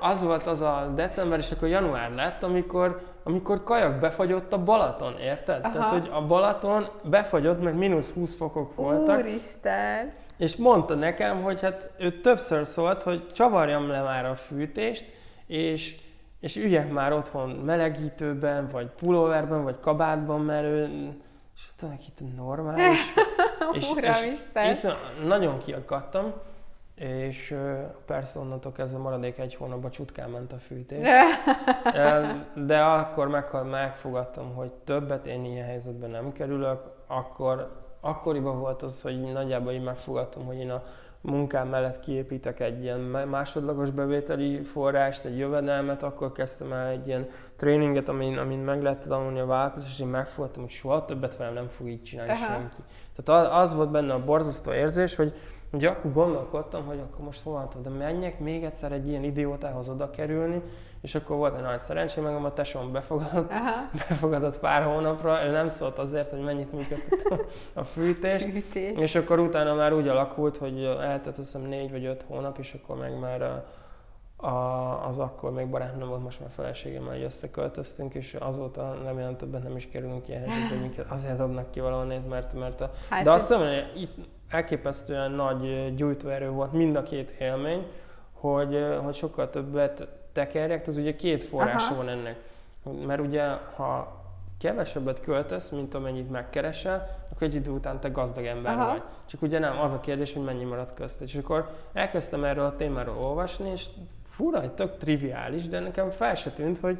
az volt az a december, és akkor január lett, amikor, amikor kajak befagyott a Balaton, érted? Aha. Tehát, hogy a Balaton befagyott, mert mínusz 20 fokok voltak, Úristen! és mondta nekem, hogy hát ő többször szólt, hogy csavarjam le már a fűtést, és, és üljek már otthon melegítőben, vagy pulóverben, vagy kabátban, mert ő és tudom, itt normális. és, Uramisten. és, és nagyon kiakadtam, és persze onnantól kezdve maradék egy hónapban csutkán ment a fűtés. De akkor meg, megfogadtam, hogy többet én ilyen helyzetben nem kerülök, akkor akkoriban volt az, hogy nagyjából így megfogadtam, hogy én a munkám mellett kiépítek egy ilyen másodlagos bevételi forrást, egy jövedelmet, akkor kezdtem el egy ilyen tréninget, amin, amin meg lehet tanulni a vállalkozás, és én megfogadtam, hogy soha többet velem nem fog így csinálni Aha. senki. Tehát az, az volt benne a borzasztó érzés, hogy hogy akkor gondolkodtam, hogy akkor most hova tudom, de menjek még egyszer egy ilyen idiótához oda kerülni, és akkor volt egy nagy szerencsém, meg a tesóm befogadott, Aha. befogadott pár hónapra, ő nem szólt azért, hogy mennyit működtettem a fűtést, Fűtés. és akkor utána már úgy alakult, hogy eltelt azt hiszem négy vagy öt hónap, és akkor meg már a, a, az akkor még barátnőm volt, most már feleségemmel így összeköltöztünk, és azóta remélem többet nem is kerülünk ilyen helyzetbe, hogy minket azért dobnak ki valahonnét, mert, mert a, Hát de azt mondom, hogy itt elképesztően nagy gyújtóerő volt mind a két élmény, hogy, hogy sokkal többet tekerjek, az ugye két forrása Aha. van ennek. Mert ugye, ha kevesebbet költesz, mint amennyit megkeresel, akkor egy idő után te gazdag ember Aha. vagy. Csak ugye nem, az a kérdés, hogy mennyi maradt köztet. És akkor elkezdtem erről a témáról olvasni, és fura, hogy tök triviális, de nekem fel se tűnt, hogy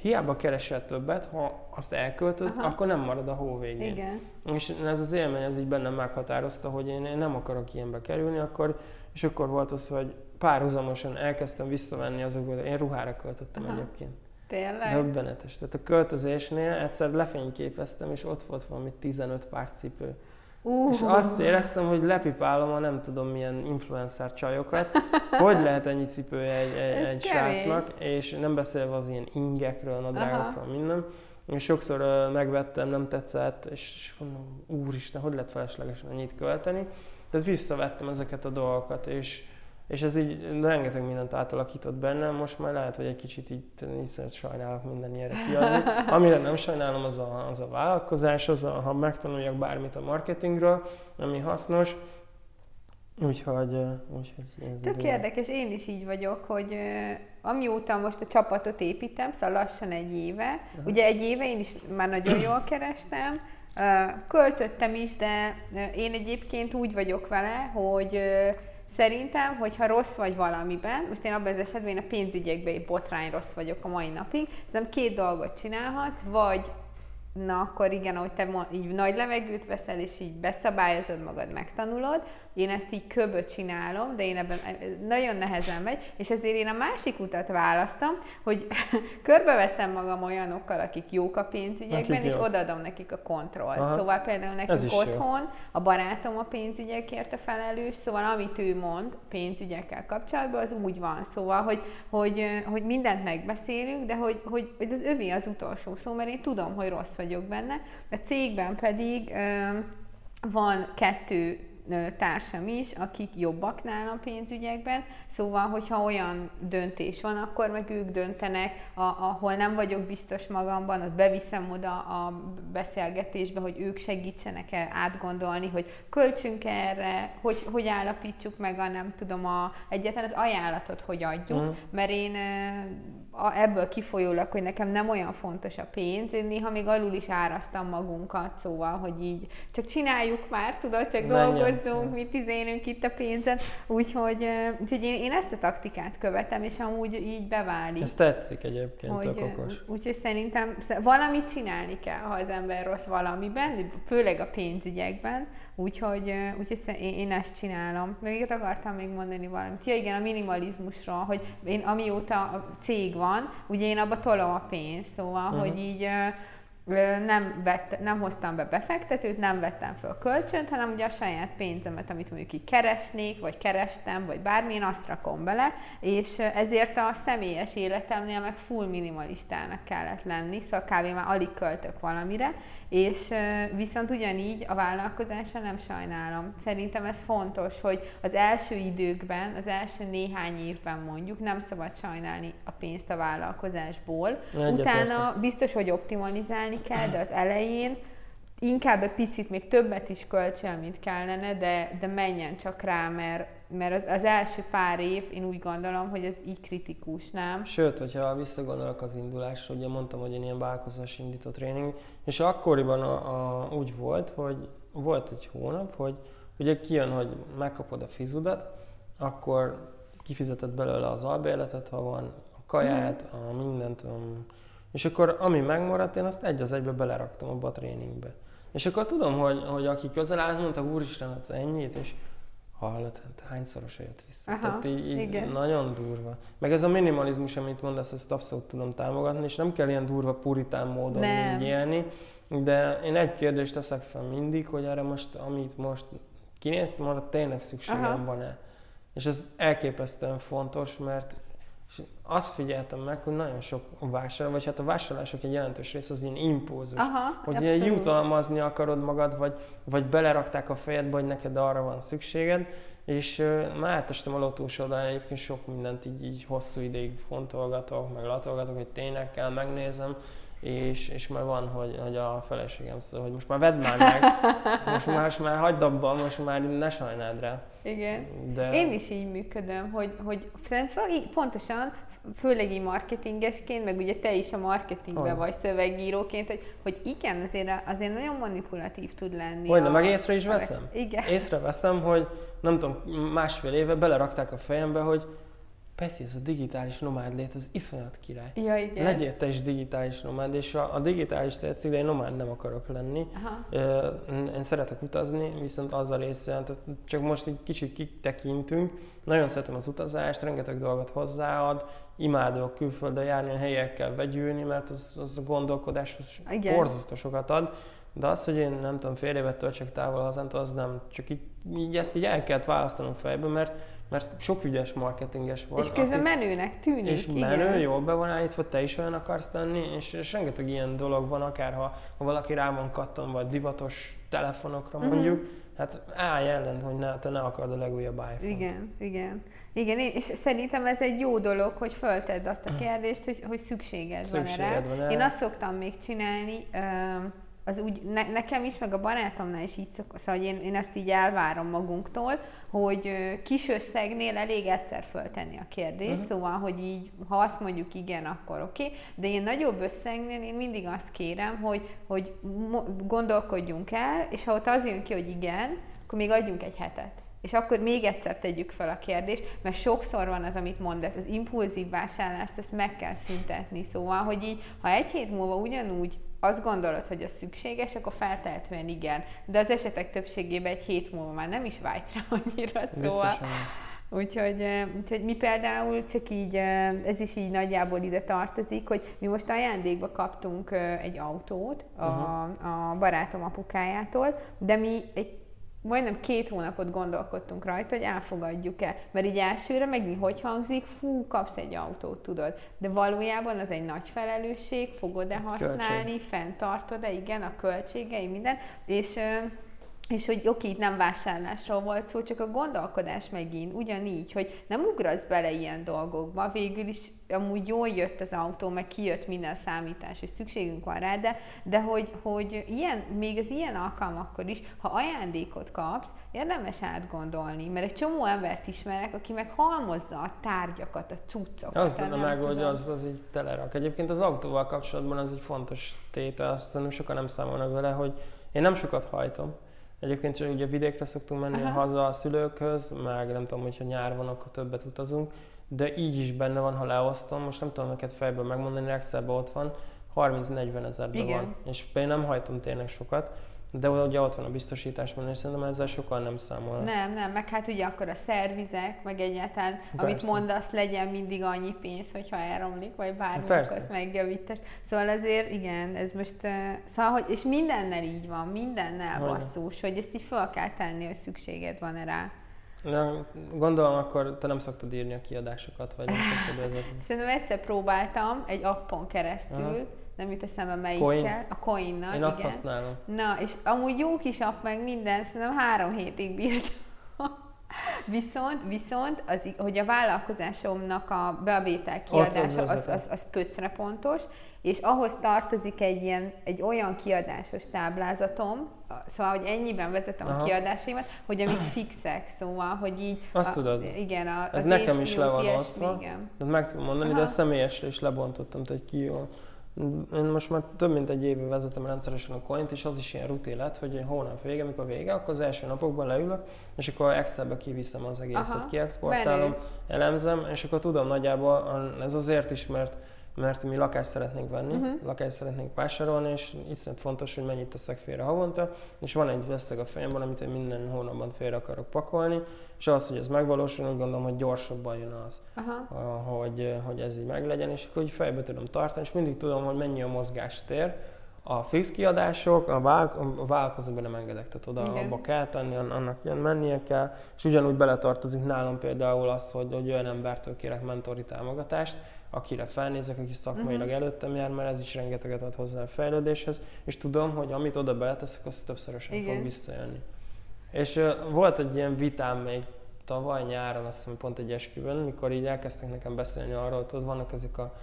hiába keresel többet, ha azt elköltöd, Aha. akkor nem marad a hó végén. Igen. És ez az élmény, ez így bennem meghatározta, hogy én, én nem akarok ilyenbe kerülni, akkor, és akkor volt az, hogy párhuzamosan elkezdtem visszavenni azokból, én ruhára költöttem Aha. egyébként. Tényleg? Döbbenetes. Tehát a költözésnél egyszer lefényképeztem, és ott volt valami 15 pár cipő. Uh, És azt éreztem, hogy lepipálom a nem tudom milyen influencer csajokat, hogy lehet ennyi cipője egy, egy, egy srácnak, és nem beszélve az ilyen ingekről, nadrágokról, minden. És sokszor megvettem, nem tetszett, és és mondom, úristen, hogy lehet feleslegesen ennyit költeni. Tehát visszavettem ezeket a dolgokat, és, és ez így rengeteg mindent átalakított bennem, most már lehet, hogy egy kicsit így, így sajnálok minden ilyenre kiadni. Amire nem sajnálom, az a, az a vállalkozás, az a, ha megtanuljak bármit a marketingről, ami hasznos, úgyhogy, úgyhogy ez Tök idő. érdekes, én is így vagyok, hogy amióta most a csapatot építem, szóval lassan egy éve, ugye egy éve én is már nagyon jól kerestem, költöttem is, de én egyébként úgy vagyok vele, hogy szerintem, hogyha rossz vagy valamiben, most én abban az esetben én a pénzügyekben egy botrány rossz vagyok a mai napig, szerintem két dolgot csinálhatsz, vagy Na, akkor igen, ahogy te így nagy levegőt veszel, és így beszabályozod magad, megtanulod. Én ezt így köböt csinálom, de én ebben e, nagyon nehezen megy, és ezért én a másik utat választom, hogy körbeveszem magam olyanokkal, akik jók a pénzügyekben, és odaadom nekik a kontrollt. Aha. Szóval például nekünk is jó. otthon a barátom a pénzügyekért a felelős, szóval amit ő mond pénzügyekkel kapcsolatban, az úgy van. Szóval, hogy, hogy, hogy mindent megbeszélünk, de hogy, hogy, hogy az övé az utolsó szó, mert én tudom, hogy rossz vagyok benne. A cégben pedig van kettő társam is, akik jobbak nálam pénzügyekben, szóval, hogyha olyan döntés van, akkor meg ők döntenek, a, ahol nem vagyok biztos magamban, ott beviszem oda a beszélgetésbe, hogy ők segítsenek el átgondolni, hogy költsünk erre, hogy, hogy állapítsuk meg a nem tudom, a, egyetlen az ajánlatot, hogy adjuk, Mhm. mert én a, ebből kifolyólag, hogy nekem nem olyan fontos a pénz, én néha még alul is árasztam magunkat, szóval, hogy így csak csináljuk már, tudod, csak Menjen. dolgozzunk, mit izélünk itt a pénzen, úgyhogy, úgyhogy én, én ezt a taktikát követem, és amúgy így beválik. Ez tetszik egyébként, Hogy, tök okos. úgyhogy szerintem sz- valamit csinálni kell, ha az ember rossz valamiben, főleg a pénzügyekben, úgyhogy, úgyhogy én, én ezt csinálom. Még itt akartam még mondani valamit. Ja igen, a minimalizmusról, hogy én amióta a cég van, ugye én abba tolom a pénzt, szóval, Mhm. hogy így nem, vett, nem hoztam be befektetőt, nem vettem fel kölcsönt, hanem ugye a saját pénzemet, amit mondjuk így keresnék, vagy kerestem, vagy bármilyen, azt rakom bele, és ezért a személyes életemnél meg full minimalistának kellett lenni, szóval kb. már alig költök valamire, és viszont ugyanígy a vállalkozásra nem sajnálom. Szerintem ez fontos, hogy az első időkben, az első néhány évben mondjuk nem szabad sajnálni a pénzt a vállalkozásból. Egyetlen. Utána biztos, hogy optimalizálni kell, de az elején inkább egy picit még többet is költsél, mint kellene, de, de menjen csak rá, mert, mert az, az első pár év, én úgy gondolom, hogy ez így kritikus, nem? Sőt, hogyha visszagondolok az indulásra, ugye mondtam, hogy én ilyen vállalkozás indított tréning, és akkoriban a, a, úgy volt, hogy volt egy hónap, hogy ugye kijön, hogy megkapod a fizudat, akkor kifizeted belőle az albérletet, ha van, a kaját, a mindent, és akkor ami megmaradt, én azt egy az egybe beleraktam abba a tréningbe. És akkor tudom, hogy, hogy aki közel állt, mondta, úristen, hát ennyit, és hallott, hát hányszorosa jött vissza. Aha, Tehát így, így nagyon durva. Meg ez a minimalizmus, amit mondasz, ezt abszolút tudom támogatni, és nem kell ilyen durva puritán módon így élni, de én egy kérdést teszek fel mindig, hogy erre most, amit most kinéztem, arra tényleg szükségem van-e. És ez elképesztően fontos, mert és azt figyeltem meg, hogy nagyon sok vásárlás, vagy hát a vásárlások egy jelentős része az ilyen impulzus. Aha, hogy ilyen jutalmazni akarod magad, vagy, vagy belerakták a fejedbe, hogy neked arra van szükséged, és uh, már átestem a lotósodán, egyébként sok mindent így, így hosszú ideig fontolgatok, meg latolgatok, hogy tényleg kell, megnézem, és, és már van, hogy, hogy a feleségem szól, hogy most már vedd már meg, most már, most már hagyd abba, most már ne sajnáld rá. Igen. De... Én is így működöm, hogy, hogy pontosan, főleg így marketingesként, meg ugye te is a marketingben vagy szövegíróként, hogy, hogy igen, azért, azért nagyon manipulatív tud lenni. Hogy, a... meg észre is veszem. Igen. Észre veszem, hogy nem tudom, másfél éve belerakták a fejembe, hogy Peti, ez a digitális nomád lét, az iszonyat király. Ja, igen. Legyél te is digitális nomád, és a, a digitális tetszik, de én nomád nem akarok lenni. Aha. Én szeretek utazni, viszont az a része, csak most egy kicsit kitekintünk, nagyon szeretem az utazást, rengeteg dolgot hozzáad, imádok külföldön járni, a helyekkel vegyülni, mert az, az a gondolkodás az borzasztó sokat ad. De az, hogy én nem tudom, fél évet töltsek távol hazántól, az nem. Csak így, így ezt így el kellett választanom fejből, mert mert sok ügyes marketinges van. És közben aki, menőnek tűnik. És igen. menő, jól be van állítva, te is olyan akarsz tenni, és, és rengeteg ilyen dolog van, akár ha, ha valaki rá van kattan, vagy divatos telefonokra uh-huh. mondjuk, hát állj ellen, hogy ne, te ne akard a legújabb iPhone-t. Igen, igen. Igen, és szerintem ez egy jó dolog, hogy föltedd azt a kérdést, hogy, hogy szükséged, szükséged van erre. Van Én azt szoktam még csinálni, az úgy, ne, nekem is, meg a barátomnál is így szok, szóval hogy én, én ezt így elvárom magunktól, hogy kis összegnél elég egyszer föltenni a kérdést, uh-huh. szóval, hogy így, ha azt mondjuk igen, akkor oké, okay, de én nagyobb összegnél én mindig azt kérem, hogy, hogy gondolkodjunk el, és ha ott az jön ki, hogy igen, akkor még adjunk egy hetet. És akkor még egyszer tegyük fel a kérdést, mert sokszor van az, amit mondasz, az impulzív vásárlást, ezt meg kell szüntetni. Szóval, hogy így, ha egy hét múlva ugyanúgy azt gondolod, hogy az szükséges, akkor feltehetően igen. De az esetek többségében egy hét múlva már nem is vágysz rá annyira, szóval... Úgyhogy, úgyhogy mi például csak így, ez is így nagyjából ide tartozik, hogy mi most ajándékba kaptunk egy autót a, uh-huh. a barátom apukájától, de mi egy majdnem két hónapot gondolkodtunk rajta, hogy elfogadjuk-e. Mert így elsőre meg mi hogy hangzik, fú, kapsz egy autót, tudod. De valójában az egy nagy felelősség, fogod-e használni, Költség. fenntartod-e, igen, a költségei, minden. És és hogy oké, itt nem vásárlásról volt szó, csak a gondolkodás megint ugyanígy, hogy nem ugrasz bele ilyen dolgokba, végül is amúgy jól jött az autó, meg kijött minden számítás, és szükségünk van rá, de, de hogy, hogy ilyen, még az ilyen alkalmakkor is, ha ajándékot kapsz, érdemes átgondolni, mert egy csomó embert ismerek, aki meg halmozza a tárgyakat, a cuccokat. Az lenne meg, tudom. hogy az, az így telerak. Egyébként az autóval kapcsolatban az egy fontos tétel, azt nem sokan nem számolnak vele, hogy én nem sokat hajtom, Egyébként ugye vidékre szoktunk menni Aha. haza a szülőkhöz, meg nem tudom, hogyha nyár van, akkor többet utazunk, de így is benne van, ha leosztom, most nem tudom neked fejből megmondani, Excelben ott van, 30-40 ezerben van. És én nem hajtom tényleg sokat, de ugye ott van a biztosítás, és szerintem ezzel sokan nem számol. Nem, nem, meg hát ugye akkor a szervizek, meg egyáltalán, Persze. amit mondasz, legyen mindig annyi pénz, hogyha elromlik, vagy bármi, Persze. akkor azt megjavítasz. Szóval azért igen, ez most, uh, szóval, hogy, és mindennel így van, mindennel Hogyne. basszus, hogy ezt így fel kell tenni, hogy szükséged van rá. Na, gondolom, akkor te nem szoktad írni a kiadásokat, vagy nem szoktad ezeket? Szerintem egyszer próbáltam egy appon keresztül, Aha nem jut eszembe melyikkel. Coin. A coinnal, Én azt igen. használom. Na, és amúgy jó kis app, meg minden, szerintem három hétig bírt. viszont, viszont, az, hogy a vállalkozásomnak a bevétel kiadása az, az, az pöcre pontos, és ahhoz tartozik egy, ilyen, egy olyan kiadásos táblázatom, szóval, hogy ennyiben vezetem Aha. a kiadásaimat, hogy amik fixek, szóval, hogy így... Azt a, tudod. Igen, a, Ez nekem is le van osztva. Meg tudom mondani, Aha. de a személyesre is lebontottam, hogy ki jó én most már több mint egy éve vezetem rendszeresen a coint, és az is ilyen rutin lett, hogy egy hónap vége, amikor vége, akkor az első napokban leülök, és akkor Excelbe kiviszem az egészet, Aha, kiexportálom, menő. elemzem, és akkor tudom nagyjából, ez azért is, mert mert mi lakást szeretnénk venni, uh-huh. lakást szeretnénk vásárolni, és iszonyat fontos, hogy mennyit teszek félre havonta, és van egy veszteg a fejemben, amit én minden hónapban félre akarok pakolni, és az, hogy ez megvalósul, úgy gondolom, hogy gyorsabban jön az, Aha. hogy, hogy ez így meglegyen, és akkor így fejbe tudom tartani, és mindig tudom, hogy mennyi a mozgástér, a fix kiadások, a, vál, a vállalkozóban nem engedek, tehát oda Igen. abba kell tenni, annak ilyen mennie kell, és ugyanúgy beletartozik nálam például az, hogy, hogy olyan embertől kérek mentori támogatást, akire felnézek, aki szakmailag uh-huh. előttem jár, mert ez is rengeteget ad hozzá a fejlődéshez, és tudom, hogy amit oda beleteszek, az többszörösen Igen. fog visszajönni. És uh, volt egy ilyen vitám még tavaly nyáron, azt hiszem pont egy esküvőn, mikor így elkezdtek nekem beszélni arról, hogy vannak ezek a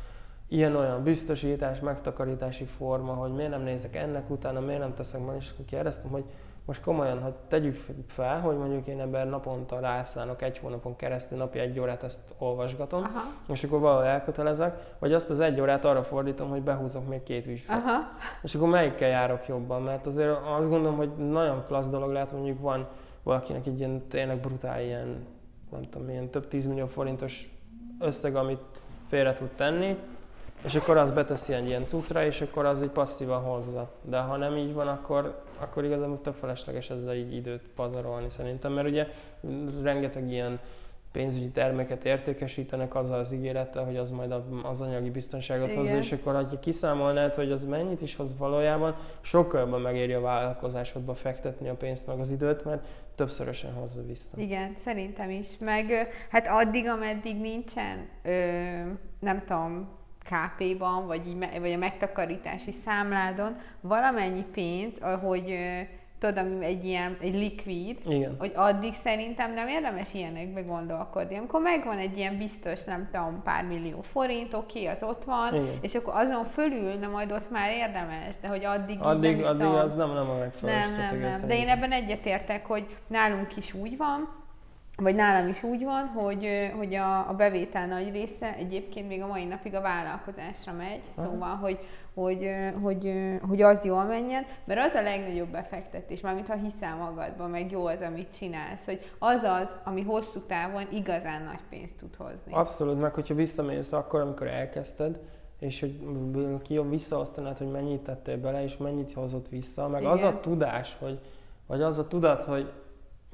ilyen-olyan biztosítás, megtakarítási forma, hogy miért nem nézek ennek utána, miért nem teszek meg, és akkor kérdeztem, hogy most komolyan, hogy tegyük fel, hogy mondjuk én ebben naponta rászánok egy hónapon keresztül, napi egy órát ezt olvasgatom, Aha. és akkor valahol elkötelezek, vagy azt az egy órát arra fordítom, hogy behúzok még két ügyfél. És akkor melyikkel járok jobban? Mert azért azt gondolom, hogy nagyon klassz dolog lehet, mondjuk van valakinek egy ilyen tényleg brutál ilyen, nem tudom, ilyen több tízmillió forintos összeg, amit félre tud tenni, és akkor az beteszi egy ilyen cuccra, és akkor az így passzívan hozza. De ha nem így van, akkor, akkor igazából tök felesleges ezzel így időt pazarolni szerintem, mert ugye rengeteg ilyen pénzügyi terméket értékesítenek azzal az ígérettel, hogy az majd az anyagi biztonságot Igen. hozza, és akkor ha kiszámolnád, hogy az mennyit is hoz valójában, sokkal jobban megéri a vállalkozásodba fektetni a pénzt meg az időt, mert többszörösen hozza vissza. Igen, szerintem is. Meg hát addig, ameddig nincsen, ö, nem tudom, KP-ban, vagy, így, vagy a megtakarítási számládon valamennyi pénz, ahogy tudom, egy ilyen, egy likvid, Igen. hogy addig szerintem nem érdemes ilyenekbe gondolkodni. Amikor megvan egy ilyen biztos, nem tudom, pár millió forint, oké, az ott van, Igen. és akkor azon fölül, na majd ott már érdemes, de hogy addig Addig, nem addig az nem, nem a megfelelő Nem, nem, nem. De én ebben egyetértek, hogy nálunk is úgy van, vagy nálam is úgy van, hogy, hogy a, a bevétel nagy része egyébként még a mai napig a vállalkozásra megy, Aha. szóval, hogy, hogy, hogy, hogy az jól menjen, mert az a legnagyobb befektetés, mármint ha hiszel magadban, meg jó az, amit csinálsz, hogy az az, ami hosszú távon igazán nagy pénzt tud hozni. Abszolút, meg hogyha visszamész akkor, amikor elkezdted, és hogy ki visszaosztanád, hogy mennyit tettél bele, és mennyit hozott vissza, meg Igen. az a tudás, hogy, vagy az a tudat, hogy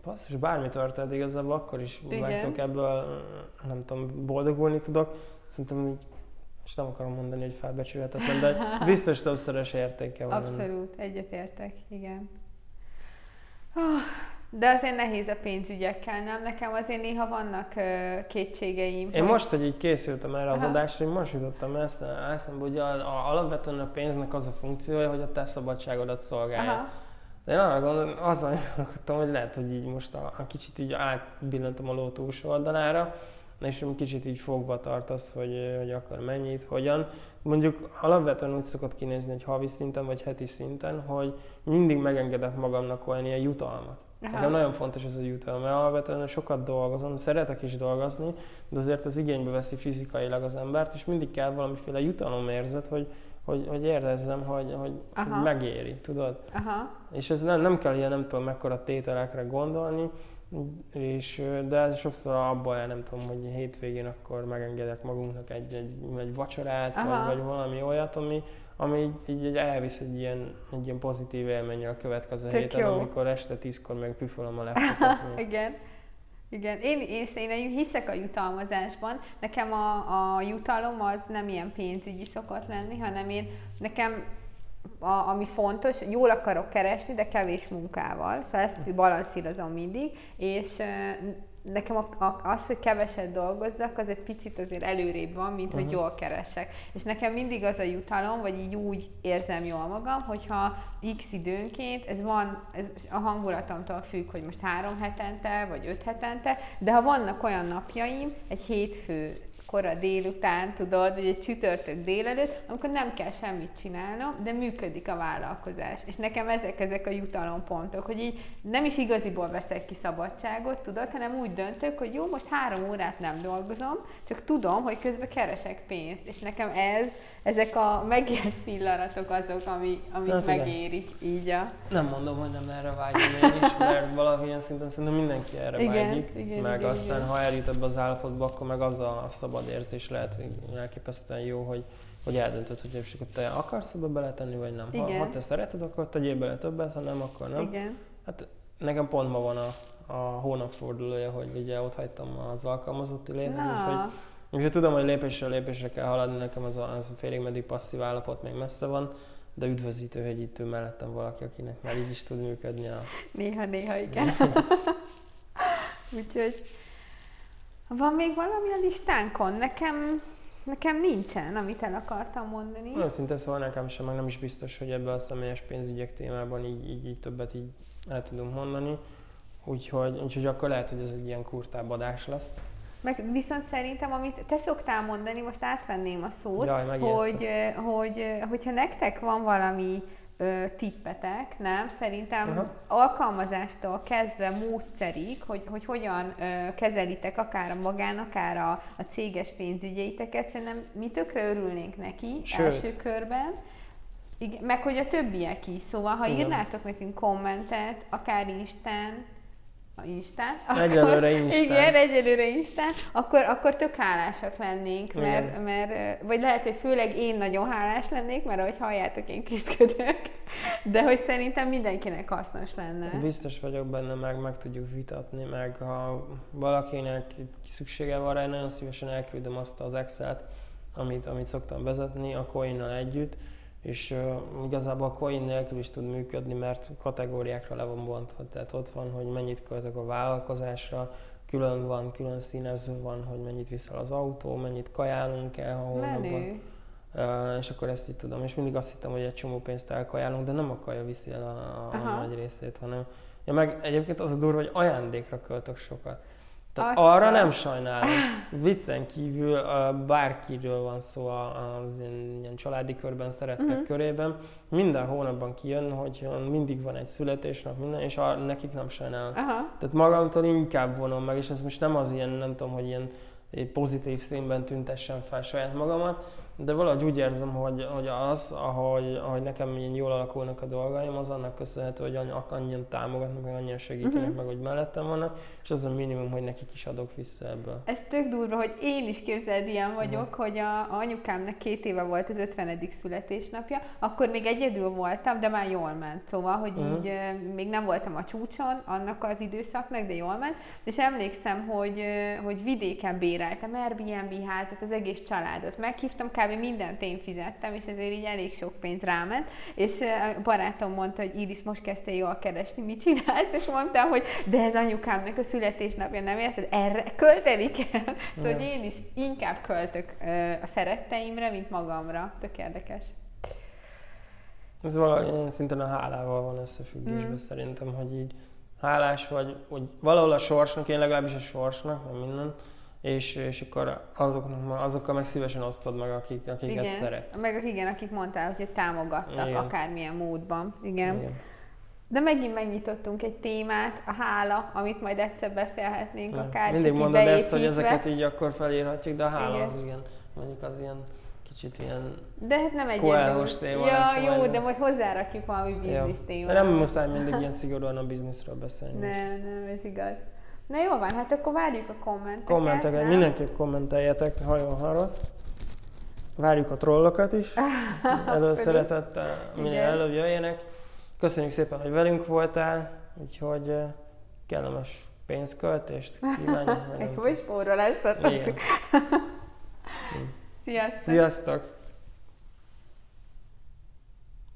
basszus, bármi történt igazából, akkor is meg tudok ebből, nem tudom, boldogulni tudok. Szerintem így, és nem akarom mondani, hogy felbecsülhetetlen, de biztos többszörös értéke van. Abszolút, egyetértek, igen. De azért nehéz a pénzügyekkel, nem? Nekem azért néha vannak kétségeim. Én hogy... most, hogy így készültem erre az Aha. adásra, én most jutottam ezt, eszembe, hogy a, a, alapvetően a pénznek az a funkciója, hogy a te szabadságodat szolgálja. Aha. De én arra gondolom, azon gondoltam, hogy lehet, hogy így most a, a kicsit így átbillentem a ló túlsó oldalára, és kicsit így fogva tartasz, hogy, hogy akkor mennyit, hogyan. Mondjuk alapvetően úgy szokott kinézni egy havi szinten vagy heti szinten, hogy mindig megengedek magamnak olyan ilyen jutalmat. Nekem nagyon fontos ez a jutalom, mert alapvetően sokat dolgozom, szeretek is dolgozni, de azért az igénybe veszi fizikailag az embert, és mindig kell valamiféle jutalomérzet, hogy, hogy, hogy érezzem, hogy, hogy, hogy megéri, tudod? Aha. És ez nem, nem kell ilyen nem tudom mekkora tételekre gondolni, és, de ez sokszor abban el, nem tudom, hogy hétvégén akkor megengedek magunknak egy, egy, egy vacsorát, vagy, vagy valami olyat, ami, ami így, így, elvisz egy ilyen, egy ilyen pozitív élményre a következő Tök héten, jó. amikor este tízkor meg püfölöm a laptopot. Igen. Igen, én, én, én hiszek a jutalmazásban. Nekem a, a jutalom az nem ilyen pénzügyi szokott lenni, hanem én, nekem a, ami fontos, jól akarok keresni, de kevés munkával. Szóval ezt balanszírozom mindig, és nekem a, a, az, hogy keveset dolgozzak, az egy picit azért előrébb van, mint hogy Mhm. jól keresek. És nekem mindig az a jutalom, vagy így úgy érzem jól magam, hogyha x időnként, ez van, ez a hangulatomtól függ, hogy most három hetente, vagy öt hetente, de ha vannak olyan napjaim, egy hétfő kora délután, tudod, vagy egy csütörtök délelőtt, amikor nem kell semmit csinálnom, de működik a vállalkozás. És nekem ezek ezek a jutalompontok, hogy így nem is igaziból veszek ki szabadságot, tudod, hanem úgy döntök, hogy jó, most három órát nem dolgozom, csak tudom, hogy közben keresek pénzt. És nekem ez, ezek a megélt pillanatok azok, ami, amik Hát igen. megérik így a... Nem mondom, hogy nem erre vágyom én is, mert valamilyen szinten szerintem mindenki erre Igen, vágyik. igen, meg igen, aztán, igen. ha eljut ebbe az állapotba, akkor meg az a, a szabad érzés lehet hogy elképesztően jó, hogy, hogy eldöntöd, hogy most akkor te akarsz ebbe beletenni, vagy nem. Ha, Igen. ha te szereted, akkor tegyél bele többet, ha nem, akkor nem. Igen. Hát nekem pont ma van a, a hónapfordulója, hogy ugye ott hagytam az alkalmazotti létet, úgyhogy Na, Úgyhogy tudom, hogy lépésről lépésre kell haladni, nekem az a, az a félig meddig passzív állapot még messze van, de üdvözítő, hogy itt ül mellettem valaki, akinek már így is tud működni a... néha-néha igen. Úgyhogy van még valami a listánkon? Nekem, nekem nincsen, amit el akartam mondani. Őszintén szóval nekem sem, meg nem is biztos, hogy ebben a személyes pénzügyek témában így, így, így többet így el tudunk mondani. Úgyhogy, úgyhogy akkor lehet, hogy ez egy ilyen kurtább adás lesz. Meg viszont szerintem, amit te szoktál mondani, most átvenném a szót, Jaj, hogy, hogy, hogyha nektek van valami ö, tippetek, nem? Szerintem Aha. alkalmazástól kezdve módszerig, hogy, hogy hogyan ö, kezelitek akár a magán, akár a, a céges pénzügyeiteket, szerintem mi tökre örülnénk neki Sőt. első körben. Igen, meg hogy a többiek is. Szóval, ha Igen. írnátok nekünk kommentet, akár Instán, a Instán, Egyelőre Instán. Igen, egyelőre Instán, akkor, akkor tök hálásak lennénk, mert, Igen. mert, vagy lehet, hogy főleg én nagyon hálás lennék, mert ahogy halljátok, én küzdködök, de hogy szerintem mindenkinek hasznos lenne. Biztos vagyok benne, meg meg tudjuk vitatni, meg ha valakinek szüksége van rá, én nagyon szívesen elküldöm azt az Excel-t, amit, amit szoktam vezetni a coinnal együtt, és uh, igazából a coin nélkül is tud működni, mert kategóriákra le van bontva, tehát ott van, hogy mennyit költök a vállalkozásra, külön van, külön színező van, hogy mennyit viszel az autó, mennyit kajálunk el a hónapban. Menő. Uh, és akkor ezt így tudom. És mindig azt hittem, hogy egy csomó pénzt elkajálunk, de nem a kaja viszi el a, a, a Aha. nagy részét, hanem... Ja, meg egyébként az a durva, hogy ajándékra költök sokat. Tehát Azt arra nem sajnálom. Viccen kívül bárkiről van szó az ilyen, ilyen családi körben, szerettek Mhm. körében. Minden hónapban kijön, hogy mindig van egy születésnap, minden, és a, nekik nem sajnálom. Aha. Tehát magamtól inkább vonom meg, és ez most nem az ilyen, nem tudom, hogy ilyen pozitív színben tüntessem fel saját magamat, de valahogy úgy érzem, hogy, hogy az, ahogy, ahogy nekem ilyen jól alakulnak a dolgaim, az annak köszönhető, hogy annyi- annyian támogatnak, meg annyian segítenek Mhm. meg, hogy mellettem vannak, és az a minimum, hogy nekik is adok vissza ebből. Ez tök durva, hogy én is képzeld, ilyen vagyok, Mhm. hogy a, a anyukámnak két éve volt az 50. születésnapja, akkor még egyedül voltam, de már jól ment. Szóval, hogy Mhm. így még nem voltam a csúcson annak az időszaknak, de jól ment. És emlékszem, hogy, hogy vidéken béreltem Airbnb házat, az egész családot meghívtam, kb. mindent én fizettem, és ezért így elég sok pénz ráment. És a barátom mondta, hogy Iris, most kezdtél jól keresni, mit csinálsz? És mondtam, hogy de ez anyukámnak a születésnapja, nem érted? Erre költeni kell. Szóval, hogy én is inkább költök a szeretteimre, mint magamra. Tök érdekes. Ez valahogy szinten a hálával van összefüggésben Mm. szerintem, hogy így hálás vagy, hogy valahol a sorsnak, én legalábbis a sorsnak, nem minden, és, és akkor azoknak, azokkal meg szívesen osztod meg, akik, akiket igen. szeretsz. Meg igen, akik mondtál, hogy támogattak Igen. akármilyen módban. Igen. Igen. De megint megnyitottunk egy témát, a hála, amit majd egyszer beszélhetnénk, Ja. akár Mindig mondod ezt, hogy ezeket így akkor felírhatjuk, de a hála Igen. az igen, mondjuk az ilyen kicsit ilyen... De hát nem egy Coelho-s téma Ja, lesz jó, majd. de majd hozzárakjuk valami biznisz Jó. témát. De nem muszáj mindig ilyen szigorúan a bizniszről beszélni. Nem, nem, ez igaz. Na jó van, hát akkor várjuk a kommenteket. Kommenteket, nem? mindenképp kommenteljetek, ha jó, ha rossz. Várjuk a trollokat is, előszeretettel, minél előbb jöjjenek. Köszönjük szépen, hogy velünk voltál, úgyhogy eh, kellemes pénzköltést kívánjuk. Egy hogy spórolást adtam. Igen. Sziasztok! Sziasztok!